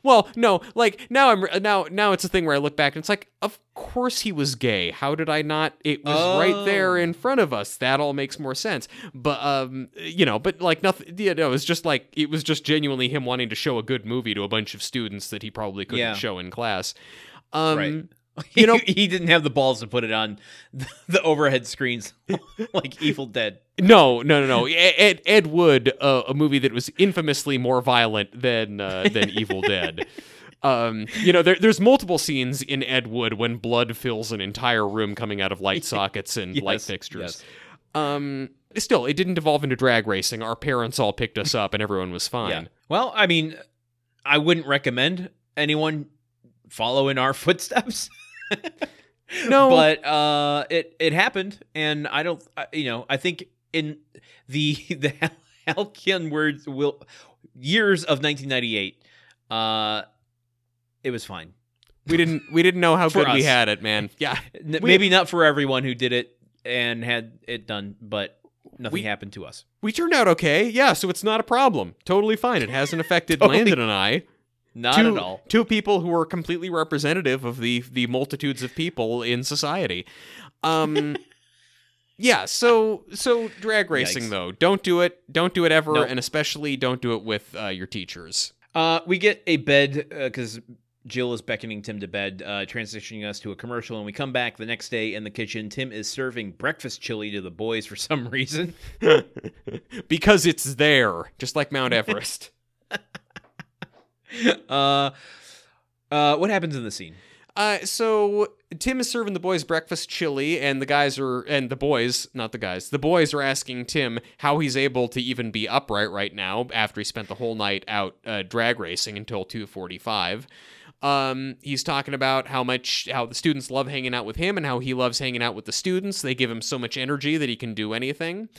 Well, no, like now I'm now now it's a thing where I look back and it's like, of course he was gay. How did I not? It was right there Oh. in front of us. That all makes more sense. But um, you know, but like nothing. You know, it was just like it was just genuinely him wanting to show a good movie to a bunch of students that he probably couldn't Yeah. show in class. Um, Right. You know- he didn't have the balls to put it on the, the overhead screens like Evil Dead. No, no, no, no. Ed Ed Wood, uh, a movie that was infamously more violent than uh, than Evil Dead. Um, you know, there, there's multiple scenes in Ed Wood when blood fills an entire room coming out of light sockets and light fixtures. yes. Um, still, it didn't devolve into drag racing. Our parents all picked us up, and everyone was fine. Yeah. Well, I mean, I wouldn't recommend anyone follow in our footsteps. No. but uh, it it happened, and I don't, I- you know, I think in the the halcyon words will years of 1998, uh, it was fine. We didn't we didn't know how good we had it, man. Yeah. N- Maybe not for everyone who did it and had it done, but nothing We- happened to us. We turned out okay. Yeah, so it's not a problem. Totally fine. It hasn't affected Totally. Landon and I. Not two, at all. Two people who are completely representative of the the multitudes of people in society. Um Yeah, so so drag racing Yikes. though. Don't do it. Don't do it ever Nope. and especially don't do it with uh, your teachers. Uh, we get a bed uh, because Jill is beckoning Tim to bed, uh, transitioning us to a commercial, and we come back the next day in the kitchen. Tim is serving breakfast chili to the boys for some reason. because it's there, just like Mount Everest. uh, uh, what happens in the scene? Uh, so Tim is serving the boys breakfast chili, and the guys are, and the boys, not the guys, the boys are asking Tim how he's able to even be upright right now after he spent the whole night out uh, drag racing until two forty-five. Um, he's talking about how much how the students love hanging out with him and how he loves hanging out with the students. They give him so much energy that he can do anything.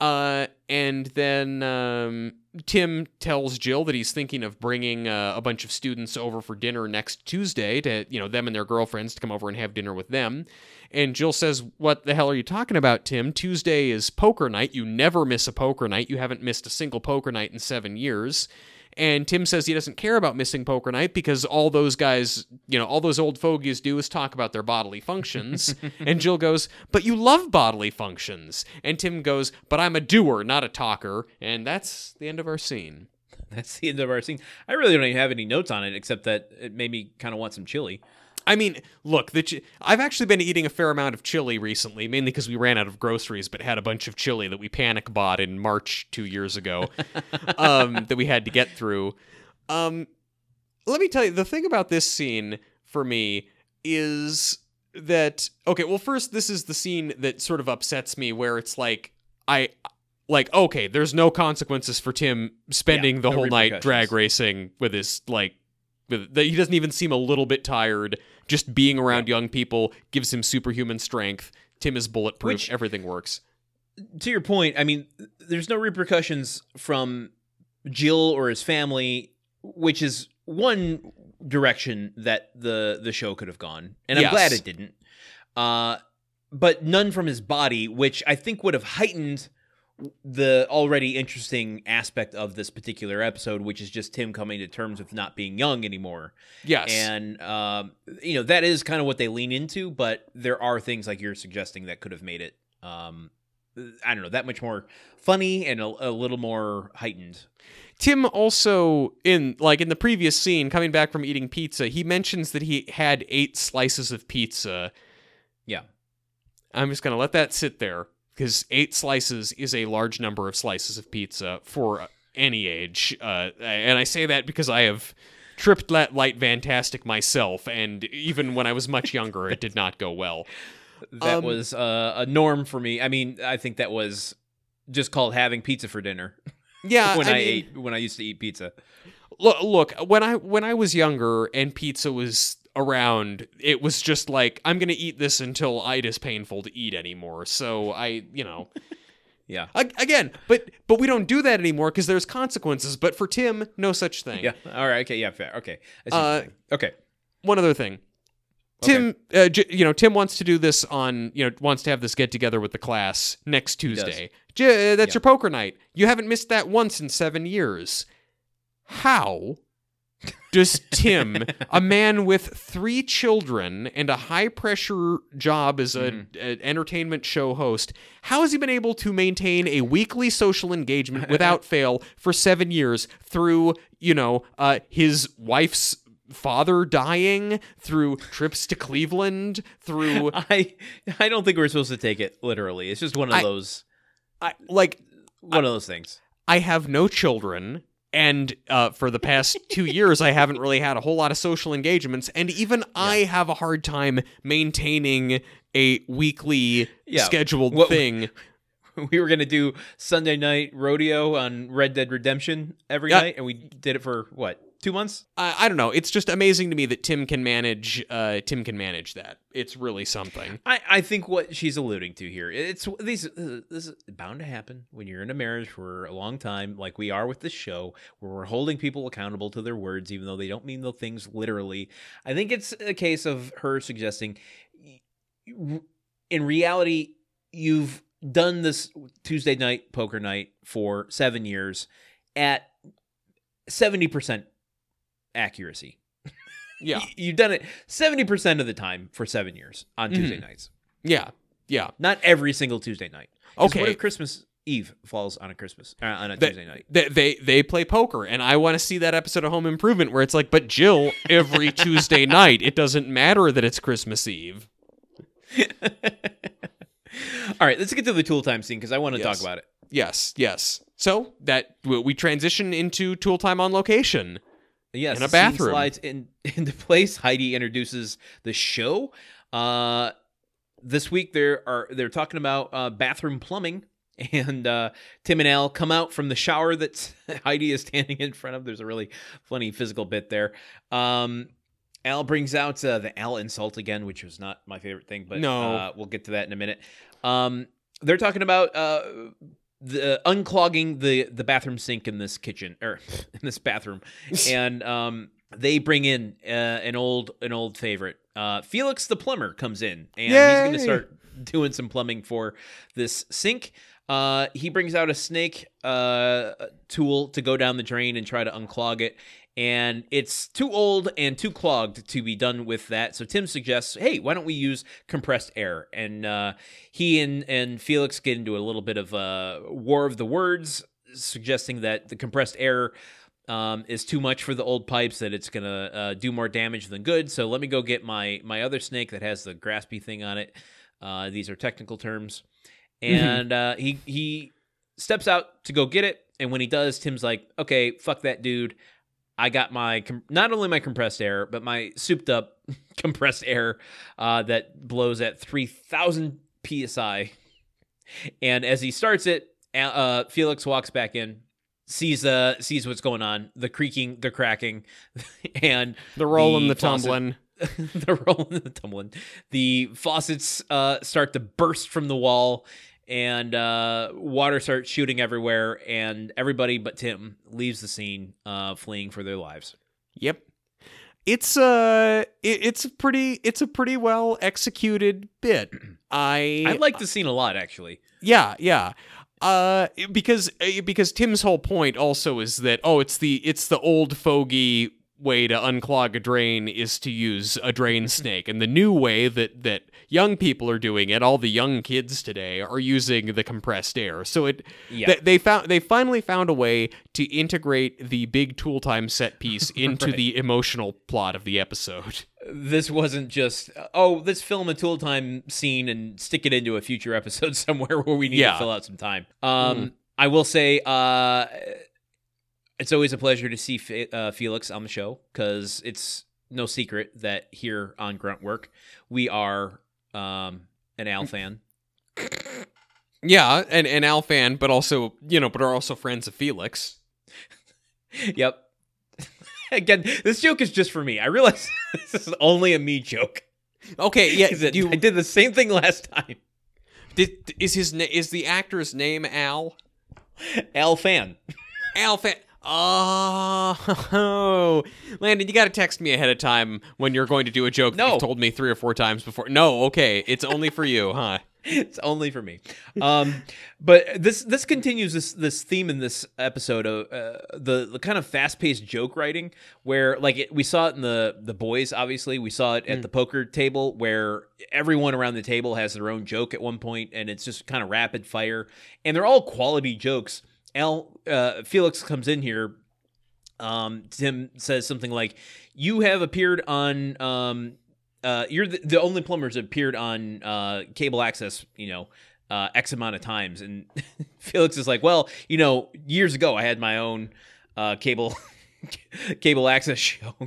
Uh, and then um, Tim tells Jill that he's thinking of bringing uh, a bunch of students over for dinner next Tuesday to, you know, them and their girlfriends to come over and have dinner with them. And Jill says, What the hell are you talking about, Tim? Tuesday is poker night. You never miss a poker night. You haven't missed a single poker night in seven years. And Tim says he doesn't care about missing poker night because all those guys, you know, all those old fogies do is talk about their bodily functions. and Jill goes, But you love bodily functions. And Tim goes, But I'm a doer, not a talker. And that's the end of our scene. That's the end of our scene. I really don't even have any notes on it except that it made me kind of want some chili. I mean, look, the ch- I've actually been eating a fair amount of chili recently, mainly because we ran out of groceries, but had a bunch of chili that we panic bought in March two years ago um, that we had to get through. Um, let me tell you, the thing about this scene for me is that okay. Well, first, this is the scene that sort of upsets me, where it's like I. Like okay, there's no consequences for Tim spending Yeah, the no whole night drag racing with his like with that he doesn't even seem a little bit tired. Just being around young people gives him superhuman strength. Tim is bulletproof. Which- Everything works. to your point, I mean, there's no repercussions from Jill or his family, which is one direction that the the show could have gone, and I'm Yes. glad it didn't. Uh, but none from his body, which I think would have heightened the already interesting aspect of this particular episode, which is just Tim coming to terms with not being young anymore. Yes. And um, you know that is kind of what they lean into, but there are things like you're suggesting that could have made it um, I don't know that much more funny and a, a little more heightened. Tim also in like in the previous scene coming back from eating pizza, he mentions that he had 8 slices of pizza. Yeah. I'm just going to let that sit there because 8 slices is a large number of slices of pizza for any age. Uh, and I say that because I have tripped that light fantastic myself and even when I was much younger it did not go well. That Um, was uh, a norm for me. I mean, I think that was just called having pizza for dinner Yeah, when I, I mean, ate when I used to eat pizza. Look, look, when I when I was younger and pizza was around, it was just like I'm gonna eat this until it is painful to eat anymore. So I, you know, Yeah. again, but but we don't do that anymore because there's consequences. But for Tim, no such thing. Yeah. All right. Okay. Yeah. Fair. Okay. I see what Uh, okay. One other thing. Tim, uh, j- you know, Tim wants to do this on, you know, wants to have this get together with the class next Tuesday. J- uh, that's Yeah. your poker night. You haven't missed that once in seven years. How does Tim, a man with three children and a high pressure job as a, Mm-hmm. an entertainment show host, how has he been able to maintain a weekly social engagement without fail for seven years through, you know, uh, his wife's father dying, through trips to Cleveland, through I I don't think we're supposed to take it literally. It's just one of I- those I, like one of those things. I have no children. And uh, for the past two years, I haven't really had a whole lot of social engagements. And even I have a hard time maintaining a weekly Yeah. scheduled What- thing. We were gonna do Sunday night rodeo on Red Dead Redemption every Yeah. night, and we did it for what two months? I, I don't know. It's just amazing to me that Tim can manage. Uh, Tim can manage that. It's really something. I, I think what she's alluding to here it's these uh, this is bound to happen when you're in a marriage for a long time like we are with this show where we're holding people accountable to their words even though they don't mean the things literally i think it's a case of her suggesting in reality you've done this tuesday night poker night for seven years at 70% accuracy Yeah, you've done it 70% of the time for seven years on tuesday nights yeah, yeah. not every single Tuesday night. Okay. What if Christmas Eve falls on a Christmas uh, on a That- Tuesday night? They, they they play poker, and I want to see that episode of Home Improvement where it's like, but Jill, every Tuesday night, it doesn't matter that it's Christmas Eve. All right, let's get to the tool time scene because I want to Yes. talk about it. Yes, yes. So that we transition into tool time on location. Yes, In a bathroom. slides in into place. Heidi introduces the show. Uh, this week there are they're talking about uh, bathroom plumbing, and uh, Tim and Al come out from the shower that Heidi is standing in front of. There's a really funny physical bit there. Um, Al brings out uh, the Al insult again, which was not my favorite thing, but No. uh, we'll get to that in a minute. Um, they're talking about uh, the unclogging the the bathroom sink in this kitchen or in this bathroom, and um, they bring in uh, an old an old favorite. Uh, Felix the plumber comes in, and he's going to start doing some plumbing for this sink. Uh, he brings out a snake uh, tool to go down the drain and try to unclog it. And it's too old and too clogged to be done with that. So Tim suggests, hey, why don't we use compressed air? And uh, he and, and Felix get into a little bit of a war of the words, suggesting that the compressed air um, is too much for the old pipes, that it's going to uh, do more damage than good. So let me go get my, my other snake that has the graspy thing on it. Uh, these are technical terms. And uh, he, he steps out to go get it. And when he does, Tim's like, okay, fuck that dude. I got my not only my compressed air, but my souped up compressed air uh, that blows at three thousand psi. And as he starts it, uh, Felix walks back in, sees uh sees what's going on, the creaking, the cracking, and The rolling, the, faucet- tumbling. the rolling the tumbling. The faucets uh, start to burst from the wall, and uh, water starts shooting everywhere. And everybody but Tim leaves the scene, uh, fleeing for their lives. Yep. It's a it, it's a pretty it's a pretty well executed bit. I I like the scene a lot, actually. Yeah, yeah. Uh, because uh, because Tim's whole point also is that oh, it's the it's the old fogey way to unclog a drain is to use a drain snake, and the new way that that young people are doing it, all the young kids today are using the compressed air. So it Yeah. they, they found they finally found a way to integrate the big tool time set piece into Right. the emotional plot of the episode. this wasn't just oh let's film a tool time scene and stick it into a future episode somewhere where we need Yeah. to fill out some time um i will say uh it's always a pleasure to see uh, felix on the show because it's no secret that here on grunt work we are um an al fan Yeah, an, and Al fan, but also you know, but are also friends of Felix. yep again this joke is just for me i realize this is only a me joke Okay, yeah. it- you, i did the same thing last time did, is his is the actor's name Al? Al Fann Al Fann. Oh, Landon, you got to text me ahead of time when you're going to do a joke that No. you've told me three or four times before. No, okay, it's only for you, huh? it's only for me. Um, but this this continues this this theme in this episode of uh, the the kind of fast paced joke writing where like it, we saw it in the the boys obviously we saw it at the poker table where everyone around the table has their own joke at one point and it's just kind of rapid fire and they're all quality jokes. Al uh, Felix comes in here um, Tim says something like, "You have appeared on, um, uh, you're the, the only plumbers that appeared on uh, cable access, you know, uh, X amount of times." And Felix is like, "Well, you know, years ago I had my own uh, cable cable access show."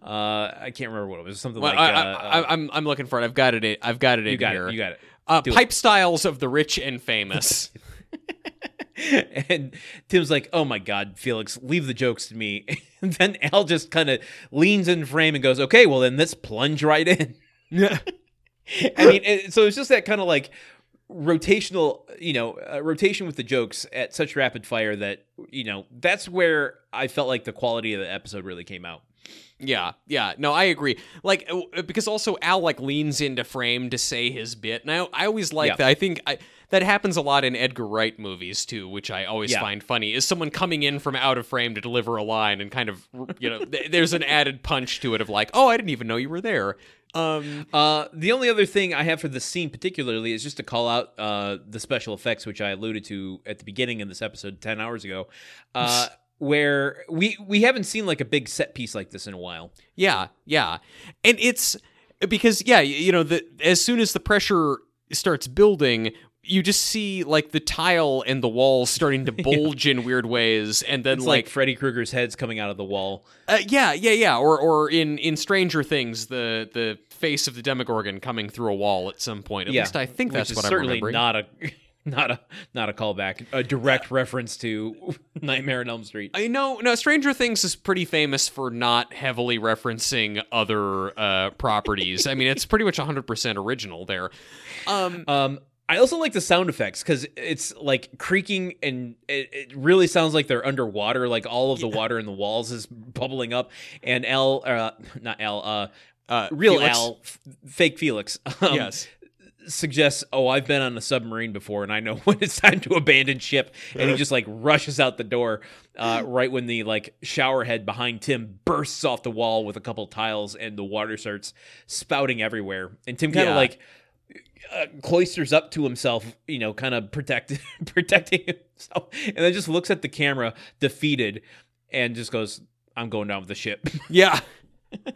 Uh, I can't remember what it was. Something Well, like I, I, uh, I'm I'm looking for it. I've got it. I've got it you in got here. it. You got it. uh, do it. pipe styles of the rich and famous. and Tim's like, "Oh my God, Felix, leave the jokes to me." and then Al just kind of leans in frame and goes, "Okay, well then let's plunge right in." Yeah. I mean, so it's just that kind of like rotational, you know, uh, rotation with the jokes at such rapid fire that you know that's where I felt like the quality of the episode really came out. Yeah, yeah. No, I agree. Like uh, because also Al like leans into frame to say his bit. And I, I always like Yeah. that. I think I, that happens a lot in Edgar Wright movies too, which I always Yeah. find funny. Is someone coming in from out of frame to deliver a line and kind of you know th- there's an added punch to it of like, "Oh, I didn't even know you were there." Um Uh, the only other thing I have for this scene particularly is just to call out uh, the special effects, which I alluded to at the beginning of this episode ten hours ago, uh, where we we haven't seen like a big set piece like this in a while. Yeah, yeah. And it's because yeah, you know, the as soon as the pressure starts building, you just see like the tile and the walls starting to bulge in weird ways and then It's like, like, Freddy Krueger's head's coming out of the wall. uh, yeah, yeah, yeah, or or in in Stranger Things, the the face of the Demogorgon coming through a wall at some point. At yeah, least I think which that's what I'm certainly remembering. not a not a not a callback, a direct reference to Nightmare on Elm Street. I know. No, Stranger Things is pretty famous for not heavily referencing other uh, properties. I mean, it's pretty much 100% original there. Um, Um, I also like the sound effects because it's like creaking and it, it really sounds like they're underwater. Like all of the water in the walls is bubbling up. And Al, uh, not Al, uh, uh, real Felix- Al, f- fake Felix, um, yes. suggests, "Oh, I've been on a submarine before, and I know when it's time to abandon ship." And he just like rushes out the door uh, right when the like shower head behind Tim bursts off the wall with a couple tiles, and the water starts spouting everywhere. And Tim kind of Yeah. like uh, cloisters up to himself, you know, kind of protect protecting himself, and then just looks at the camera, defeated, and just goes, "I'm going down with the ship." Yeah.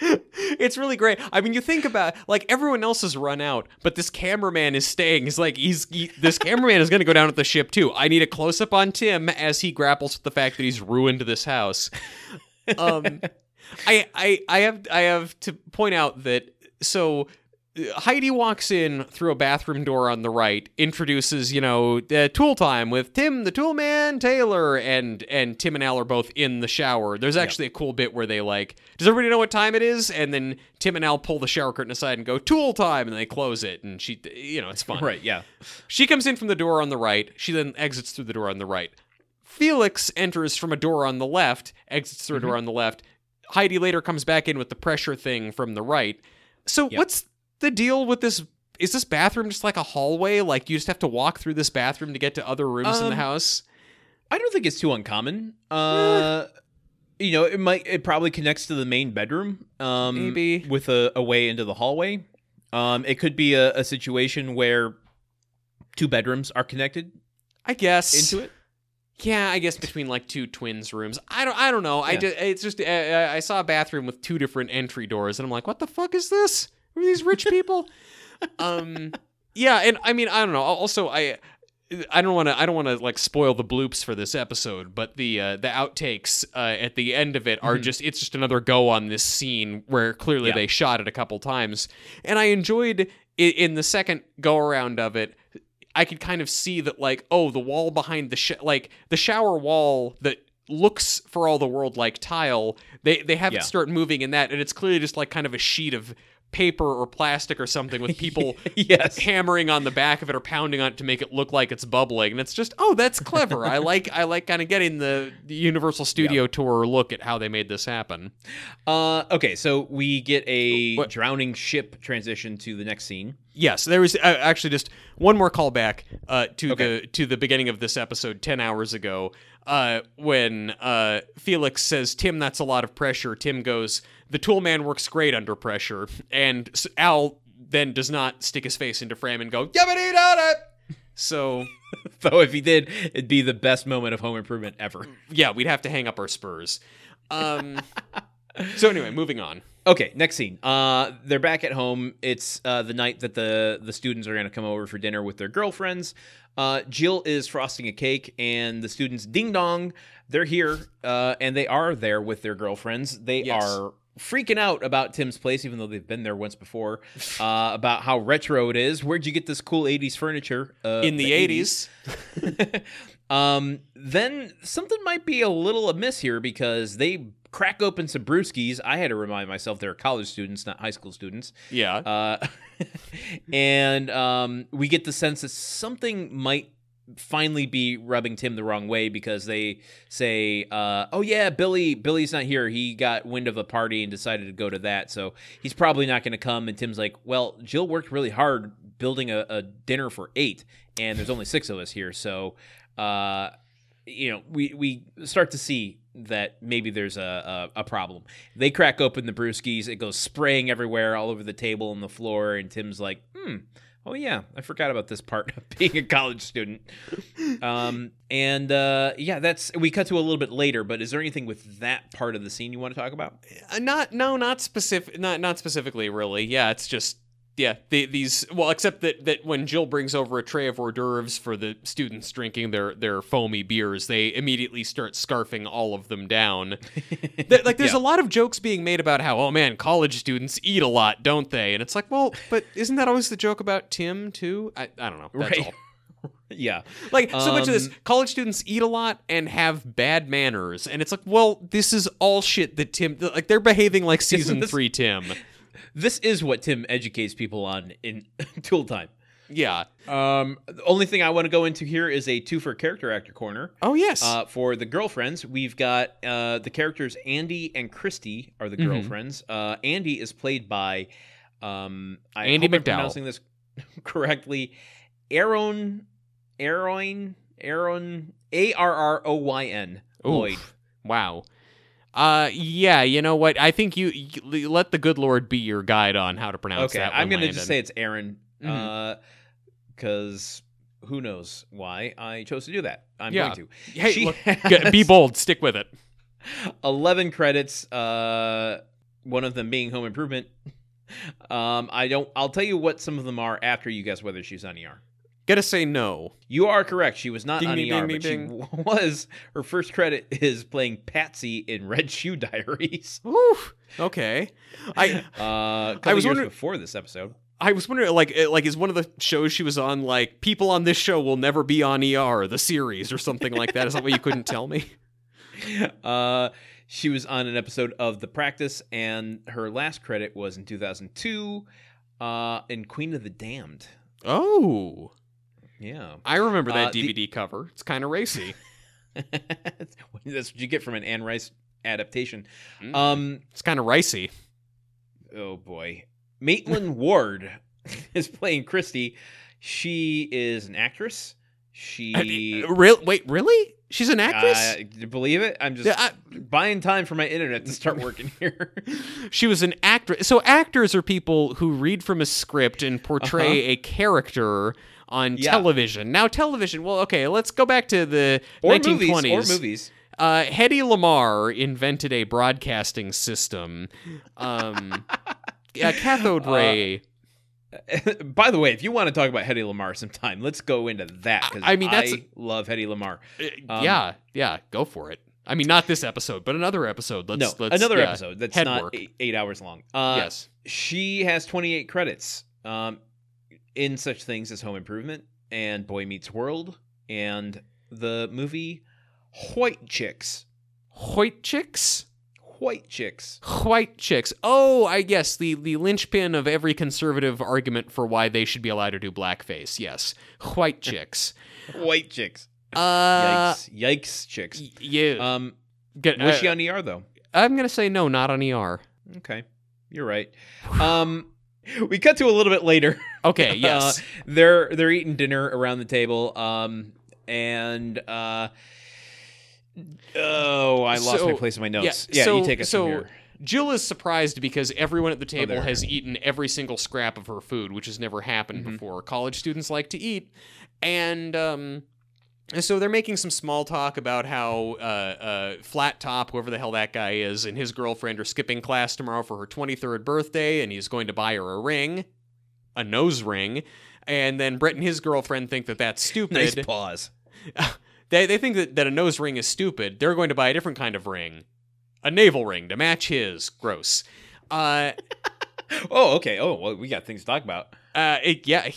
it's really great. I mean, you think about like everyone else has run out, but this cameraman is staying. He's like, he's he, this cameraman is going to go down with the ship too. I need a close up on Tim as he grapples with the fact that he's ruined this house. Um, I I I have I have to point out that so. Heidi walks in through a bathroom door on the right, introduces, you know, uh, tool time with Tim the Tool Man Taylor, and and Tim and Al are both in the shower. There's actually a cool bit where they like, does everybody know what time it is? And then Tim and Al pull the shower curtain aside and go tool time, and they close it, and she, you know, it's fun. right? Yeah. She comes in from the door on the right. She then exits through the door on the right. Felix enters from a door on the left, exits through a door on the left. Heidi later comes back in with the pressure thing from the right. So Yep. what's the deal with this? Is this bathroom just like a hallway? Like you just have to walk through this bathroom to get to other rooms in the Um, house? I don't think it's too uncommon. Uh, you know, it might it probably connects to the main bedroom. Um, Maybe. with a, a way into the hallway. Um, it could be a, a situation where two bedrooms are connected I guess into it. Yeah, I guess between like two twins rooms. I don't. I don't know. I Yeah. just, it's just. Uh, I saw a bathroom with two different entry doors, and I'm like, what the fuck is this? Who are these rich people? um. Yeah, and I mean, I don't know. Also, I. I don't want to. I don't want to like spoil the bloops for this episode, but the uh, the outtakes uh, at the end of it are Mhm. just. It's just another go on this scene where clearly Yeah. they shot it a couple times, and I enjoyed i in the second go around of it. I could kind of see that, like, oh, the wall behind the sh- like the shower wall that looks for all the world like tile. They they have Yeah. it start moving in that, and it's clearly just like kind of a sheet of paper or plastic or something with people yes. hammering on the back of it or pounding on it to make it look like it's bubbling. And it's just, oh, that's clever. I like I like kind of getting the, the Universal Studio tour look at how they made this happen. Uh, okay, so we get a What- drowning ship transition to the next scene. Yes, there was uh, actually just one more callback uh, to Okay. the to the beginning of this episode ten hours ago uh, when uh, Felix says, "Tim, that's a lot of pressure." Tim goes, "The tool man works great under pressure," and Al then does not stick his face into frame and go, "Yabbity da So Though if he did, it'd be the best moment of home improvement ever. yeah, we'd have to hang up our spurs. Um, so anyway, moving on. Okay, next scene. Uh, they're back at home. It's uh, the night that the the students are going to come over for dinner with their girlfriends. Uh, Jill is frosting a cake, and the students ding dong. They're here, uh, and they are there with their girlfriends. They Yes. are freaking out about Tim's place, even though they've been there once before. Uh, about how retro it is. Where'd you get this cool '80s furniture? Uh, In the 80s. um, then something might be a little amiss here because they crack open some brewskis. I had to remind myself they're college students, not high school students. Yeah. Uh, and um, we get the sense that something might finally be rubbing Tim the wrong way because they say, uh, "Oh yeah, Billy, Billy's not here. He got wind of a party and decided to go to that, so he's probably not going to come." And Tim's like, "Well, Jill worked really hard building a, a dinner for eight, and there's only six of us here, so." Uh, you know, we we start to see that maybe there's a, a, a problem. They crack open the brewskis, it goes spraying everywhere, all over the table and the floor, and Tim's like, "Hmm, oh yeah, I forgot about this part of being a college student." um, and uh, yeah, that's we cut to a little bit later. But is there anything with that part of the scene you want to talk about? Uh, not no not specific not not specifically really yeah it's just yeah the, these well except that that when jill brings over a tray of hors d'oeuvres for the students drinking their their foamy beers they immediately start scarfing all of them down. Like there's Yeah. a lot of jokes being made about how oh man college students eat a lot don't they? And it's like well but isn't that always the joke about tim too? I, I don't know. That's Right. all. Yeah, like so much of this Um, college students eat a lot and have bad manners and it's like well this is all shit that tim like they're behaving like season this- three tim this is what Tim educates people on in Tool Time. yeah Um, the only thing I want to go into here is a two for character actor corner. oh yes Uh, for the girlfriends, we've got uh, the characters Andy and Christy are the Mhm. girlfriends. Uh, Andy is played by um, I Andy hope I'm McDowell. pronouncing this correctly. Aaron, Aaron, Aaron, A R R O Y N Lloyd. Wow uh yeah you know what i think you, you let the good lord be your guide on how to pronounce Okay, that I'm gonna just say it's Aaron, because who knows why I chose to do that. I'm Yeah. going to. hey look, has- be bold stick with it 11 credits uh one of them being home improvement um i don't i'll tell you what some of them are after you guess whether she's on er gotta say no. You are correct. She was not Ding, on ding, er ding, but ding, she was. Her first credit is playing patsy in red shoe diaries. Oof. okay. I uh I was wondering- before this episode. I was wondering, like, like is one of the shows she was on, like, people on this show will never be on ER, the series, or something like that? Is that what you couldn't tell me? uh she was on an episode of the practice and her last credit was in 2002 uh in queen of the damned. Oh, yeah I remember that Uh, the- DVD cover. It's kind of racy. That's what you get from an Anne Rice adaptation. Mm. Um, It's kind of ricey. oh boy, Maitland Ward is playing Christy. She is an actress. She Real? Wait, really? She's an actress. Uh, believe it? I'm just Yeah, I- buying time for my internet to start working here. She was an actress. So actors are people who read from a script and portray a character on. Yeah. television. Now, television. Well, okay, let's go back to the or 1920s. movies. Or movies. Uh, Hedy Lamarr invented a broadcasting system. Um, yeah, cathode Uh, ray. By the way, if you want to talk about Hedy Lamarr sometime, let's go into that because I mean, that's- I love Hedy Lamarr. Uh, um, yeah, yeah, go for it. I mean, not this episode, but another episode. Let's, no, let's another yeah, episode that's not eight, eight hours long. Uh, yes. she has 28 credits um, in such things as Home Improvement and Boy Meets World and the movie White Chicks. White chicks. White Chicks. White chicks. Oh, I guess the the linchpin of every conservative argument for why they should be allowed to do blackface. Yes, white chicks. White Chicks. Uh, Yikes. Yikes, chicks. yeah. Um, Get- was uh, she on ER, though? I'm gonna say no, not on ER. Okay. You're right. Um, we cut to a little bit later. Okay. Yes. Uh, they're they're eating dinner around the table. Um, and uh, oh, I lost my place in my notes. Yeah, so, you take us so here. Jill is surprised because everyone at the table there. has eaten every single scrap of her food, which has never happened Mhm. before. College students like to eat, and um, so they're making some small talk about how uh, uh, Flat Top, whoever the hell that guy is, and his girlfriend are skipping class tomorrow for her 23rd birthday, and he's going to buy her a ring, a nose ring. And then Brett and his girlfriend think that that's stupid. Nice pause. They, they think that, that a nose ring is stupid. They're going to buy a different kind of ring, a navel ring to match his. Gross. Uh, Oh, okay. Oh, well, we got things to talk about. Uh, it, yeah,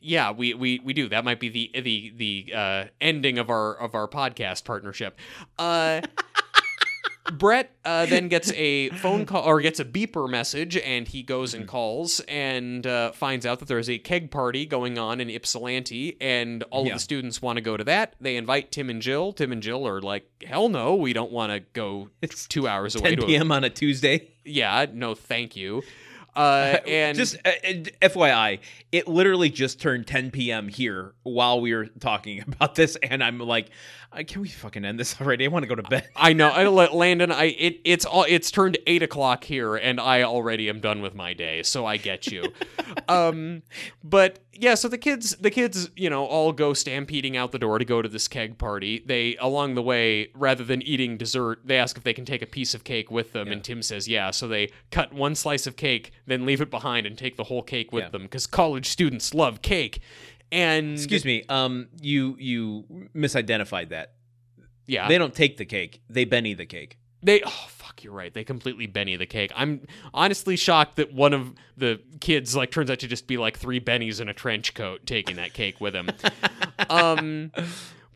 yeah, we, we, we do. That might be the the the uh, ending of our of our podcast partnership. Uh, Brett uh, then gets a phone call or gets a beeper message, and he goes and calls and uh, finds out that there's a keg party going on in Ypsilanti, and all Yeah. of the students want to go to that. They invite Tim and Jill. Tim and Jill are like, "Hell no, we don't want to go It's two hours away 10 to a p.m. on a Tuesday. yeah, no, thank you. Uh, and just uh, uh, FYI, it literally just turned 10 p.m. here while we were talking about this, and I'm like, uh, can we fucking end this already? I want to go to bed. I know, I Landon. I it it's all it's turned eight o'clock here, and I already am done with my day, so I get you. um, but yeah, so the kids, the kids, you know, all go stampeding out the door to go to this keg party. They along the way, rather than eating dessert, they ask if they can take a piece of cake with them, and Tim says yeah. So they cut one slice of cake, then leave it behind, and take the whole cake with Yeah. them because college students love cake. And Excuse me. Um, you you misidentified that. yeah, They don't take the cake; they Benny the cake. They oh fuck, you're right. They completely Benny the cake. I'm honestly shocked that one of the kids like turns out to just be like three Bennies in a trench coat taking that cake with him. um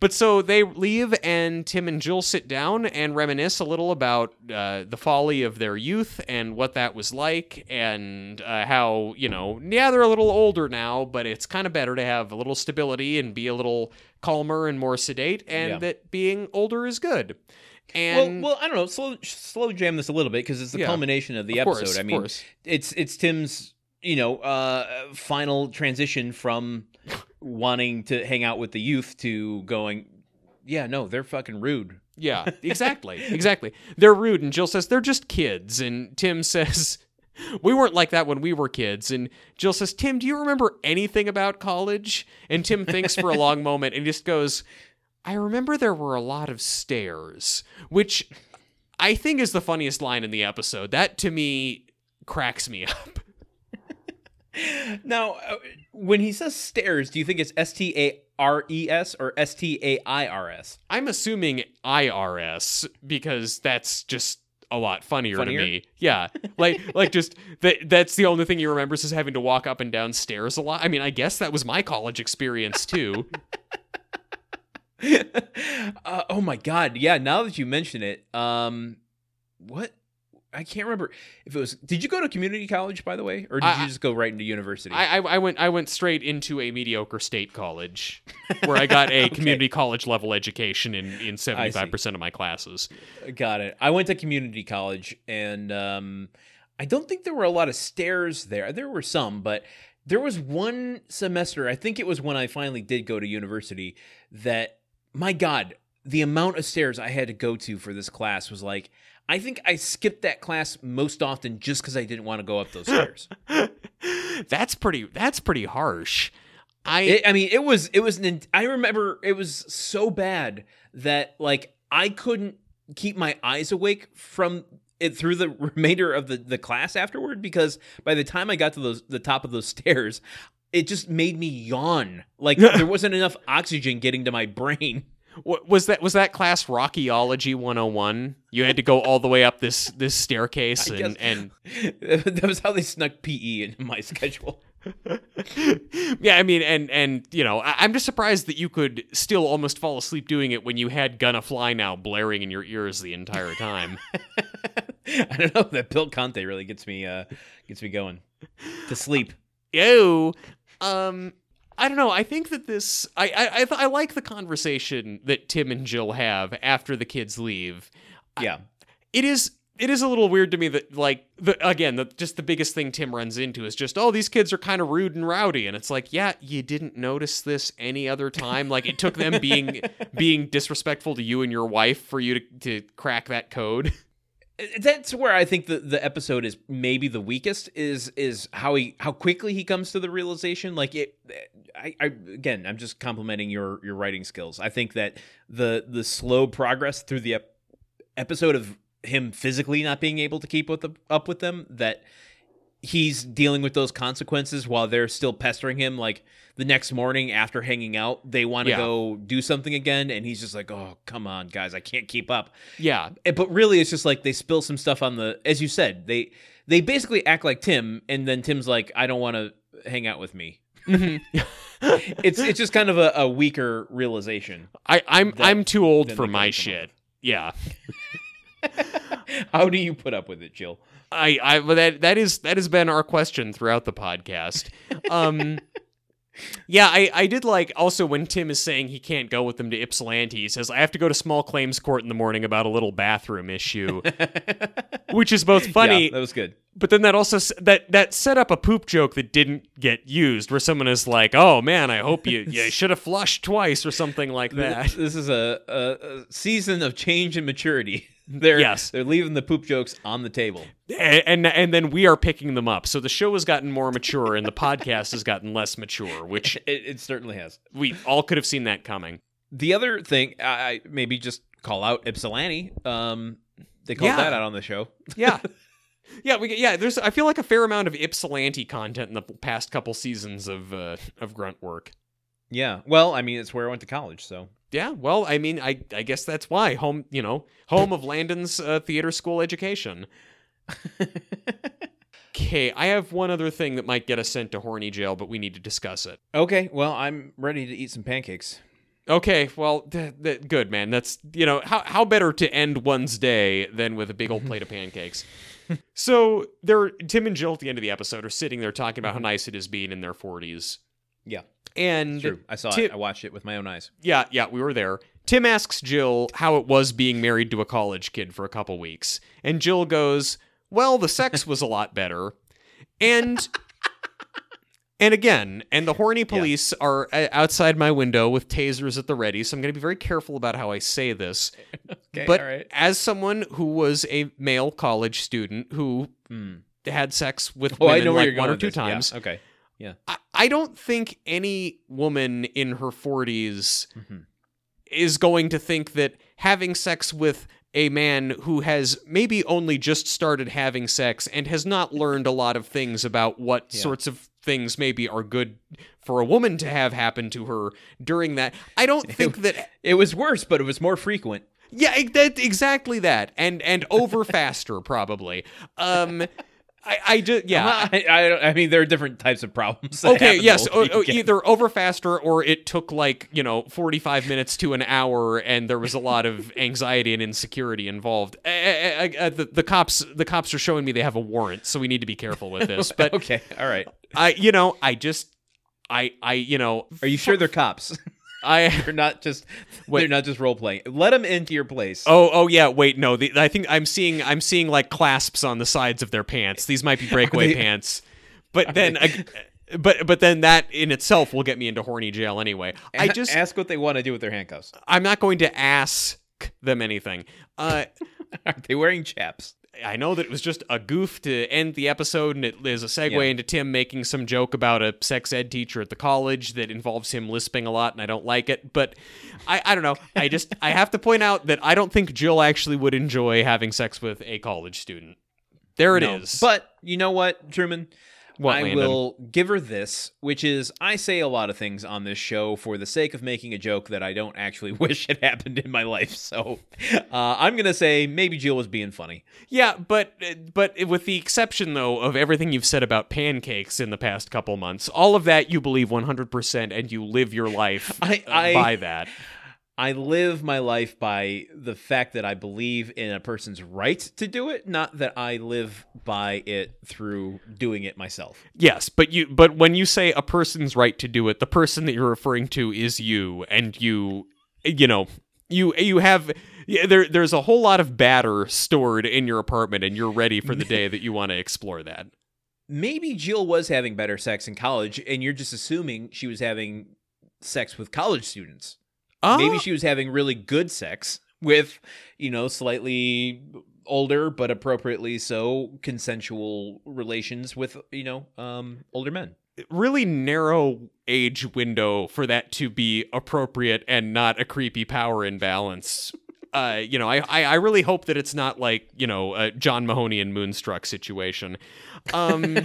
but so they leave and Tim and Jill sit down and reminisce a little about uh, the folly of their youth and what that was like and uh, how, you know, yeah, they're a little older now, but it's kind of better to have a little stability and be a little calmer and more sedate and Yeah. that being older is good. And well, well, I don't know. Slow slow jam this a little bit because it's the Yeah. culmination of the Of episode. course, I mean, course. it's it's Tim's you know uh final transition from wanting to hang out with the youth to going yeah no they're fucking rude Yeah, exactly. exactly. They're rude. And Jill says, they're just kids. And Tim says, we weren't like that when we were kids. And Jill says, Tim, do you remember anything about college? And Tim thinks for a long moment and just goes, I remember there were a lot of stairs, which I think is the funniest line in the episode. That to me cracks me up. Now uh, when he says stairs do you think it's s-t-a-r-e-s or s-t-a-i-r-s I'm assuming IRS because that's just a lot funnier, Funnier? to me. Yeah, like like just that that's the only thing he remembers is having to walk up and down stairs a lot. I mean, I guess that was my college experience too. uh, oh my god yeah now that you mention it um what i can't remember if it was did you go to community college by the way or did I- you just go right into university I, I I went I went straight into a mediocre state college where I got a Okay. community college level education in in seventy five percent of my classes. Got it. I went to community college, and um, I don't think there were a lot of stairs there. There were some, but there was one semester. I think it was when I finally did go to university. That my God, the amount of stairs I had to go to for this class was like I think I skipped that class most often just because I didn't want to go up those stairs. that's pretty. That's pretty harsh. I It, I mean, it was it was an. I remember it was so bad that like I couldn't keep my eyes awake from it through the remainder of the the class afterward because by the time I got to those the top of those stairs, it just made me yawn. Like there wasn't enough oxygen getting to my brain. Wa- was that was that class Rockyology 101? You had to go all the way up this this staircase and, and that was how they snuck PE into my schedule. yeah, I mean, and and you know, I, I'm just surprised that you could still almost fall asleep doing it when you had "Gonna Fly Now" blaring in your ears the entire time. I don't know that Bill Conti really gets me uh gets me going to sleep. Ew. Um, I don't know. I think that this, I I I, th- I like the conversation that Tim and Jill have after the kids leave. Yeah. It is. It is a little weird to me that, like, the again, the, just the biggest thing Tim runs into is just, oh, these kids are kind of rude and rowdy, and it's like, yeah, you didn't notice this any other time. Like, it took them being being disrespectful to you and your wife for you to to crack that code. that's where I think the, the episode is maybe the weakest is is how he how quickly he comes to the realization. Like it I, I again I'm just complimenting your your writing skills. I think that the the slow progress through the ep- episode of him physically not being able to keep with the, up with them that he's dealing with those consequences while they're still pestering him like the next morning after hanging out they want to Yeah. go do something again and he's just like oh come on guys I can't keep up Yeah, Eh, but really it's just like they spill some stuff on the as you said they they basically act like tim and then tim's like i don't want to hang out with me it's it's just kind of a, a weaker realization I I'm That- I'm too old for my shit. Yeah. how do you put up with it jill I, I but that that is that has been our question throughout the podcast. Um Yeah, I, I did like also when Tim is saying he can't go with them to Ypsilanti, he says, I have to go to small claims court in the morning about a little bathroom issue. Which is both funny, yeah, that was good but then that also that that set up a poop joke that didn't get used, where someone is like, "Oh man, I hope you you should have flushed twice" or something like that. this is a, a, a season of change and maturity they're Yes. they're leaving the poop jokes on the table and, and and then we are picking them up. So the show has gotten more mature, and the podcast has gotten less mature, which it, it certainly has we all could have seen that coming. the other thing I I- maybe just call out Ypsilanti. Um, they called Yeah. that out on the show. Yeah. Yeah, we yeah. There's I feel like a fair amount of Ypsilanti content in the past couple seasons of uh, of grunt work. Yeah. Well, I mean, it's where I went to college, so Yeah, well, I mean, I I guess that's why home, you know, home of Landon's uh, theater school education. Okay, I have one other thing that might get us sent to horny jail, but we need to discuss it. okay. Well, I'm ready to eat some pancakes. Okay, well, th- th- good man. That's you know how how better to end one's day than with a big old plate of pancakes. so they're Tim and Jill at the end of the episode are sitting there talking about how nice it is being in their forties, Yeah, and true. I saw Tim- it. I watched it with my own eyes. yeah, yeah, we were there. Tim asks Jill how it was being married to a college kid for a couple weeks, and Jill goes, "Well, the sex was a lot better," and. And again, and the horny police are uh, outside my window with tasers at the ready, so I'm going to be very careful about how I say this. Okay. but all right. as someone who was a male college student who Hmm. had sex with Oh, women I know like one or two this. Yeah, times, Okay. I, I don't think any woman in her 40s Mhm. is going to think that having sex with a man who has maybe only just started having sex and has not learned a lot of things about what Yeah. sorts of things maybe are good for a woman to have happen to her during that. I don't think that It was worse, but it was more frequent. yeah, that exactly that, and and over faster probably. Um, I I just yeah. I, I, I mean, there are different types of problems. that Okay, yes, o- o- either over faster or it took like you know forty five minutes to an hour, and there was a lot of anxiety and insecurity involved. Uh, uh, the, the cops, the cops are showing me they have a warrant, so we need to be careful with this. But okay, all right. I, you know, I just, I, I, you know, Are you sure they're cops? I. they're not just Wait. they're not just role playing. Let them into your place. Oh, oh yeah. Wait, no. The, I think I'm seeing I'm seeing like clasps on the sides of their pants. These might be breakaway they- pants. But then, ag- but but then that in itself will get me into horny jail anyway. I just ask what they want to do with their handcuffs. I'm not going to ask them anything. Uh, Are they wearing chaps? I know that it was just a goof to end the episode, and it is a segue Yeah. into Tim making some joke about a sex ed teacher at the college that involves him lisping a lot, and I don't like it. But I, I don't know. I just I have to point out that I don't think Jill actually would enjoy having sex with a college student. There it is. No. But you know what, Truman? What, I Landon? will give her this, which is I say a lot of things on this show for the sake of making a joke that I don't actually wish had happened in my life. So uh, I'm gonna say maybe Jill was being funny. Yeah, but but with the exception though of everything you've said about pancakes in the past couple months, all of that you believe 100% and you live your life I- I- by that. I live my life by the fact that I believe in a person's right to do it, not that I live by it through doing it myself. Yes, but you but when you say a person's right to do it, the person that you're referring to is you and you you know, you you have yeah, there there's a whole lot of batter stored in your apartment and you're ready for the day that you want to explore that. Maybe Jill was having better sex in college, and you're just assuming she was having sex with college students. Oh, Maybe she was having really good sex with, you know, slightly older but appropriately so consensual relations with, you know, um older men. really narrow age window for that to be appropriate and not a creepy power imbalance. Uh, you know, I, I I really hope that it's not like you know a John Mahoney and Moonstruck situation. Um,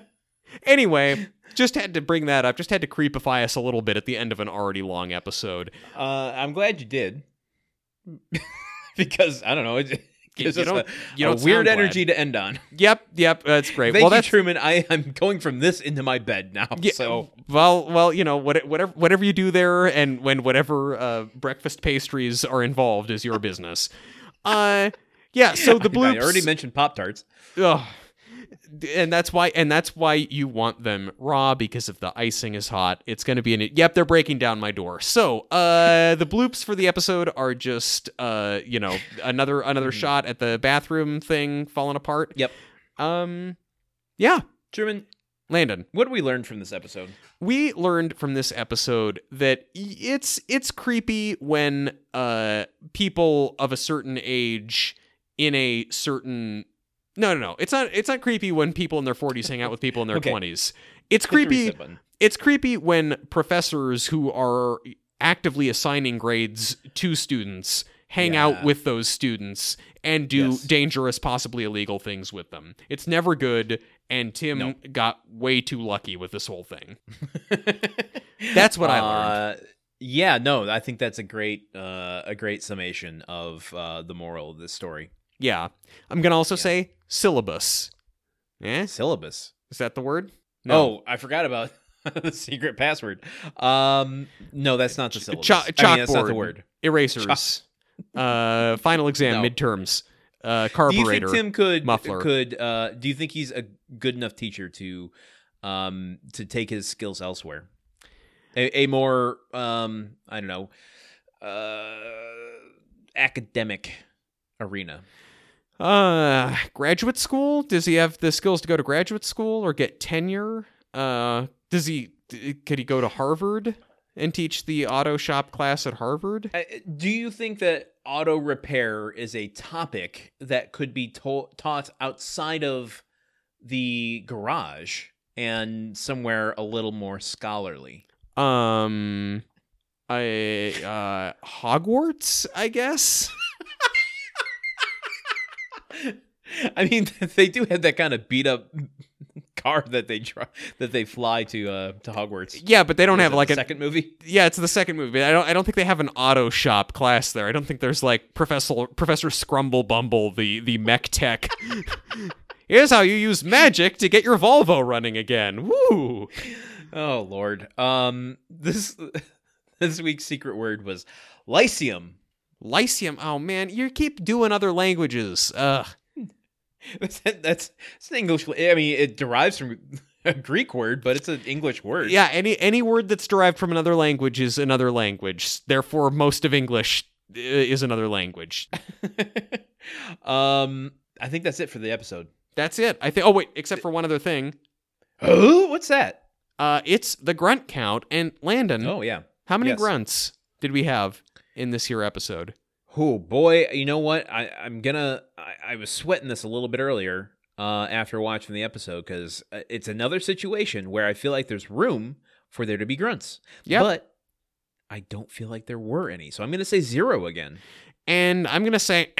anyway, just had to bring that up. Just had to creepify us a little bit at the end of an already long episode. Uh I'm glad you did. because I don't know, it gives you us a, you a don't sound weird glad. energy to end on. Yep, yep, that's great. Thank well, you, that's Truman. I am going from this into my bed now. Yeah, so well, well, you know, what, whatever, whatever you do there, and when whatever uh, breakfast pastries are involved is your business. Uh, yeah. So the bloops. I already mentioned Pop Tarts. Ugh. And that's why, and that's why you want them raw because if the icing is hot, it's going to be an. Yep, they're breaking down my door. So, uh, the bloops for the episode are just, uh, you know, another another shot at the bathroom thing falling apart. Yep. Um, yeah, Truman, Landon. what did we learn from this episode? we learned from this episode that it's it's creepy when uh people of a certain age in a certain no no no it's not it's not creepy when people in their 40s hang out with people in their Okay. 20s it's creepy it's creepy when professors who are actively assigning grades to students hang Yeah. out with those students and do Yes. dangerous possibly illegal things with them it's never good and tim No. got way too lucky with this whole thing That's what I learned. Uh, yeah, no, I think that's a great uh, a great summation of uh, the moral of this story. Yeah. I'm going to also say syllabus. Eh? Syllabus. Is that the word? No. Oh, I forgot about the secret password. Um, no, that's not the syllabus. Cho- I mean, that's not the word. Erasers. uh, final exam, No. midterms. Uh, Do you think Tim could muffler. could uh, do you think he's a good enough teacher to um to take his skills elsewhere? A, a more um I don't know uh academic arena. Uh, graduate school? Does he have the skills to go to graduate school or get tenure? Uh, does he? Could he go to Harvard and teach the auto shop class at Harvard? Uh, Do you think that auto repair is a topic that could be to- taught outside of the garage and somewhere a little more scholarly? Um, I uh Hogwarts, I guess. I mean, they do have that kind of beat up car that they try that they fly to uh to Hogwarts. Yeah, but they don't Was have like the a second movie. Yeah, it's the second movie. I don't. I don't think they have an auto shop class there. I don't think there's like Professor Professor Scrumble Bumble, the the mech tech. Here's how you use magic to get your Volvo running again. Woo! Oh lord. Um, this this week's secret word was lyceum. Lyceum. Oh man, you keep doing other languages. Ugh. That's that's it's an English. I mean, it derives from a Greek word, but it's an English word. Yeah, any any word that's derived from another language is another language. Therefore, most of English uh, is another language. um, I think that's it for the episode. That's it. I think. Oh wait, except for one other thing. Oh, what's that? Uh, it's the grunt count. And Landon, Oh yeah. how many yes. grunts did we have in this here episode? Oh boy, you know what? I, I'm gonna. I, I was sweating this a little bit earlier uh, after watching the episode because it's another situation where I feel like there's room for there to be grunts. Yep. But I don't feel like there were any, so I'm gonna say zero again. And I'm going to say,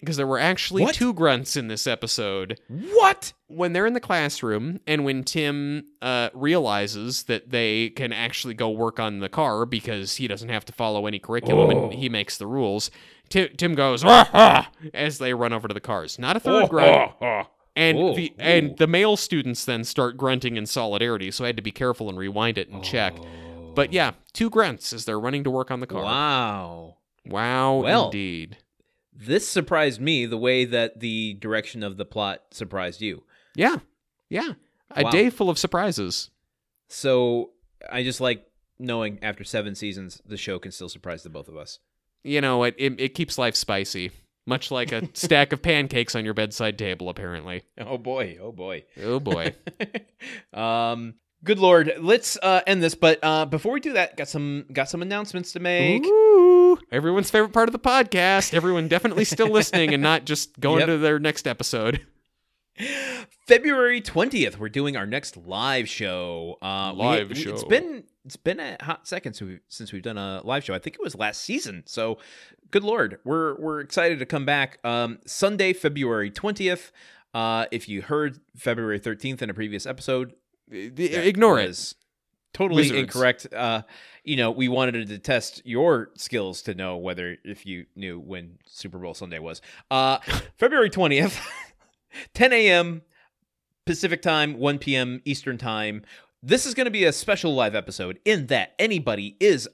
because there were actually What? two grunts in this episode. What? When they're in the classroom and when Tim uh, realizes that they can actually go work on the car because he doesn't have to follow any curriculum Oh. and he makes the rules, Tim, Tim goes, "Ah, ah," as they run over to the cars. Not a third grunt. And Oh, the ooh. and the male students then start grunting in solidarity, so I had to be careful and rewind it and check. But yeah, two grunts as they're running to work on the car. Wow. Wow, Well, indeed. This surprised me the way that the direction of the plot surprised you. Yeah, yeah. A Wow. day full of surprises. So I just like knowing after seven seasons, the show can still surprise the both of us. You know, it it, it keeps life spicy, much like a stack of pancakes on your bedside table. Apparently. Oh boy. Oh boy. Oh boy. um. Good lord. Let's uh, end this, but uh, before we do that, got some got some announcements to make. Ooh, everyone's favorite part of the podcast. Everyone definitely still listening and not just going Yep. to their next episode. February twentieth, we're doing our next live show. Uh, Live we- It's show. been it's been a hot second since we've, since we've done a live show. I think it was last season. So, good lord, we're we're excited to come back. Um, Sunday, February twentieth. Uh, if you heard February thirteenth in a previous episode, that Ignore it. Totally Wizards. incorrect. Uh, you know, we wanted to test your skills to know whether if you knew when Super Bowl Sunday was. Uh, February twentieth, ten a.m. Pacific time, one p.m. Eastern time. This is going to be a special live episode in that anybody is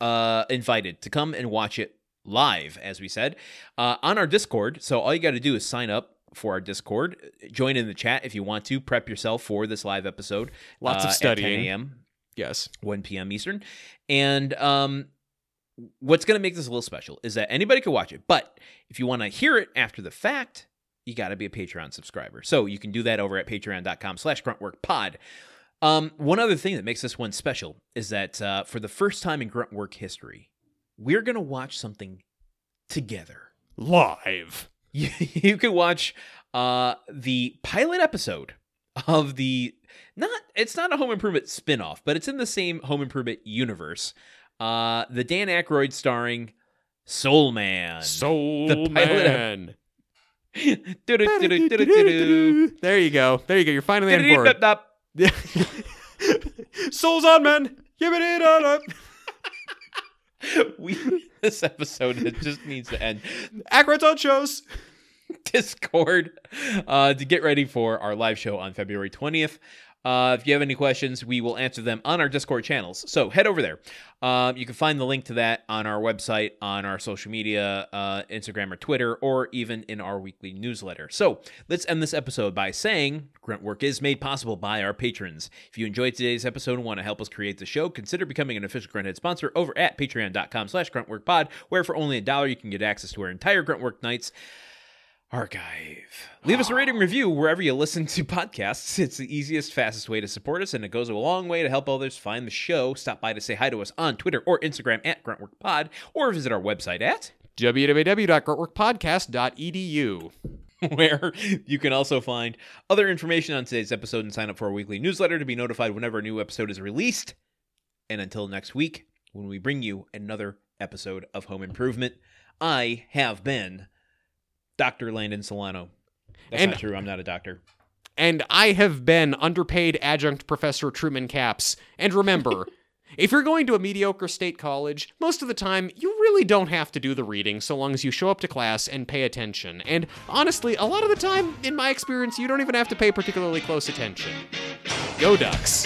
uh, invited to come and watch it live, as we said, uh, on our Discord. So all you got to do is sign up for our Discord. Join in the chat if you want to. Prep yourself for this live episode. Lots uh, of at 10 a.m. Yes. 1 p.m. Eastern. And um, what's going to make this a little special is that anybody can watch it. But if you want to hear it after the fact, you got to be a Patreon subscriber. So you can do that over at patreon.com slash gruntworkpod. Um, one other thing that makes this one special is that uh, for the first time in Gruntwork history, we're going to watch something together. Live. You, you can watch uh, the pilot episode of the not it's not a home improvement spin-off but it's in the same home improvement universe uh the dan Aykroyd starring soul man Soul The pilot Man. There you go. There you go. You're finally on board. Souls on men. Yibbity-da-da. we this episode it just needs to end Acrobats shows. Discord uh, to get ready for our live show on February 20th. Uh, if you have any questions, we will answer them on our Discord channels. So head over there. Um, you can find the link to that on our website, on our social media, uh, Instagram or Twitter, or even in our weekly newsletter. So let's end this episode by saying Gruntwork is made possible by our patrons. If you enjoyed today's episode and want to help us create the show, consider becoming an official Grunthead sponsor over at patreon.com slash gruntworkpod, where for only a dollar you can get access to our entire Gruntwork Nights archive. Leave us a rating review wherever you listen to podcasts. It's the easiest, fastest way to support us, and it goes a long way to help others find the show. Stop by to say hi to us on Twitter or Instagram at GruntworkPod, or visit our website at www.gruntworkpodcast.edu. where you can also find other information on today's episode and sign up for our weekly newsletter to be notified whenever a new episode is released. And until next week, when we bring you another episode of Home Improvement, I have been Dr. Landon Solano. That's And- not true. I'm not a doctor. And I have been underpaid adjunct professor Truman Caps. And remember, if you're going to a mediocre state college, most of the time you really don't have to do the reading so long as you show up to class and pay attention. And honestly, a lot of the time, in my experience, you don't even have to pay particularly close attention. Go Ducks.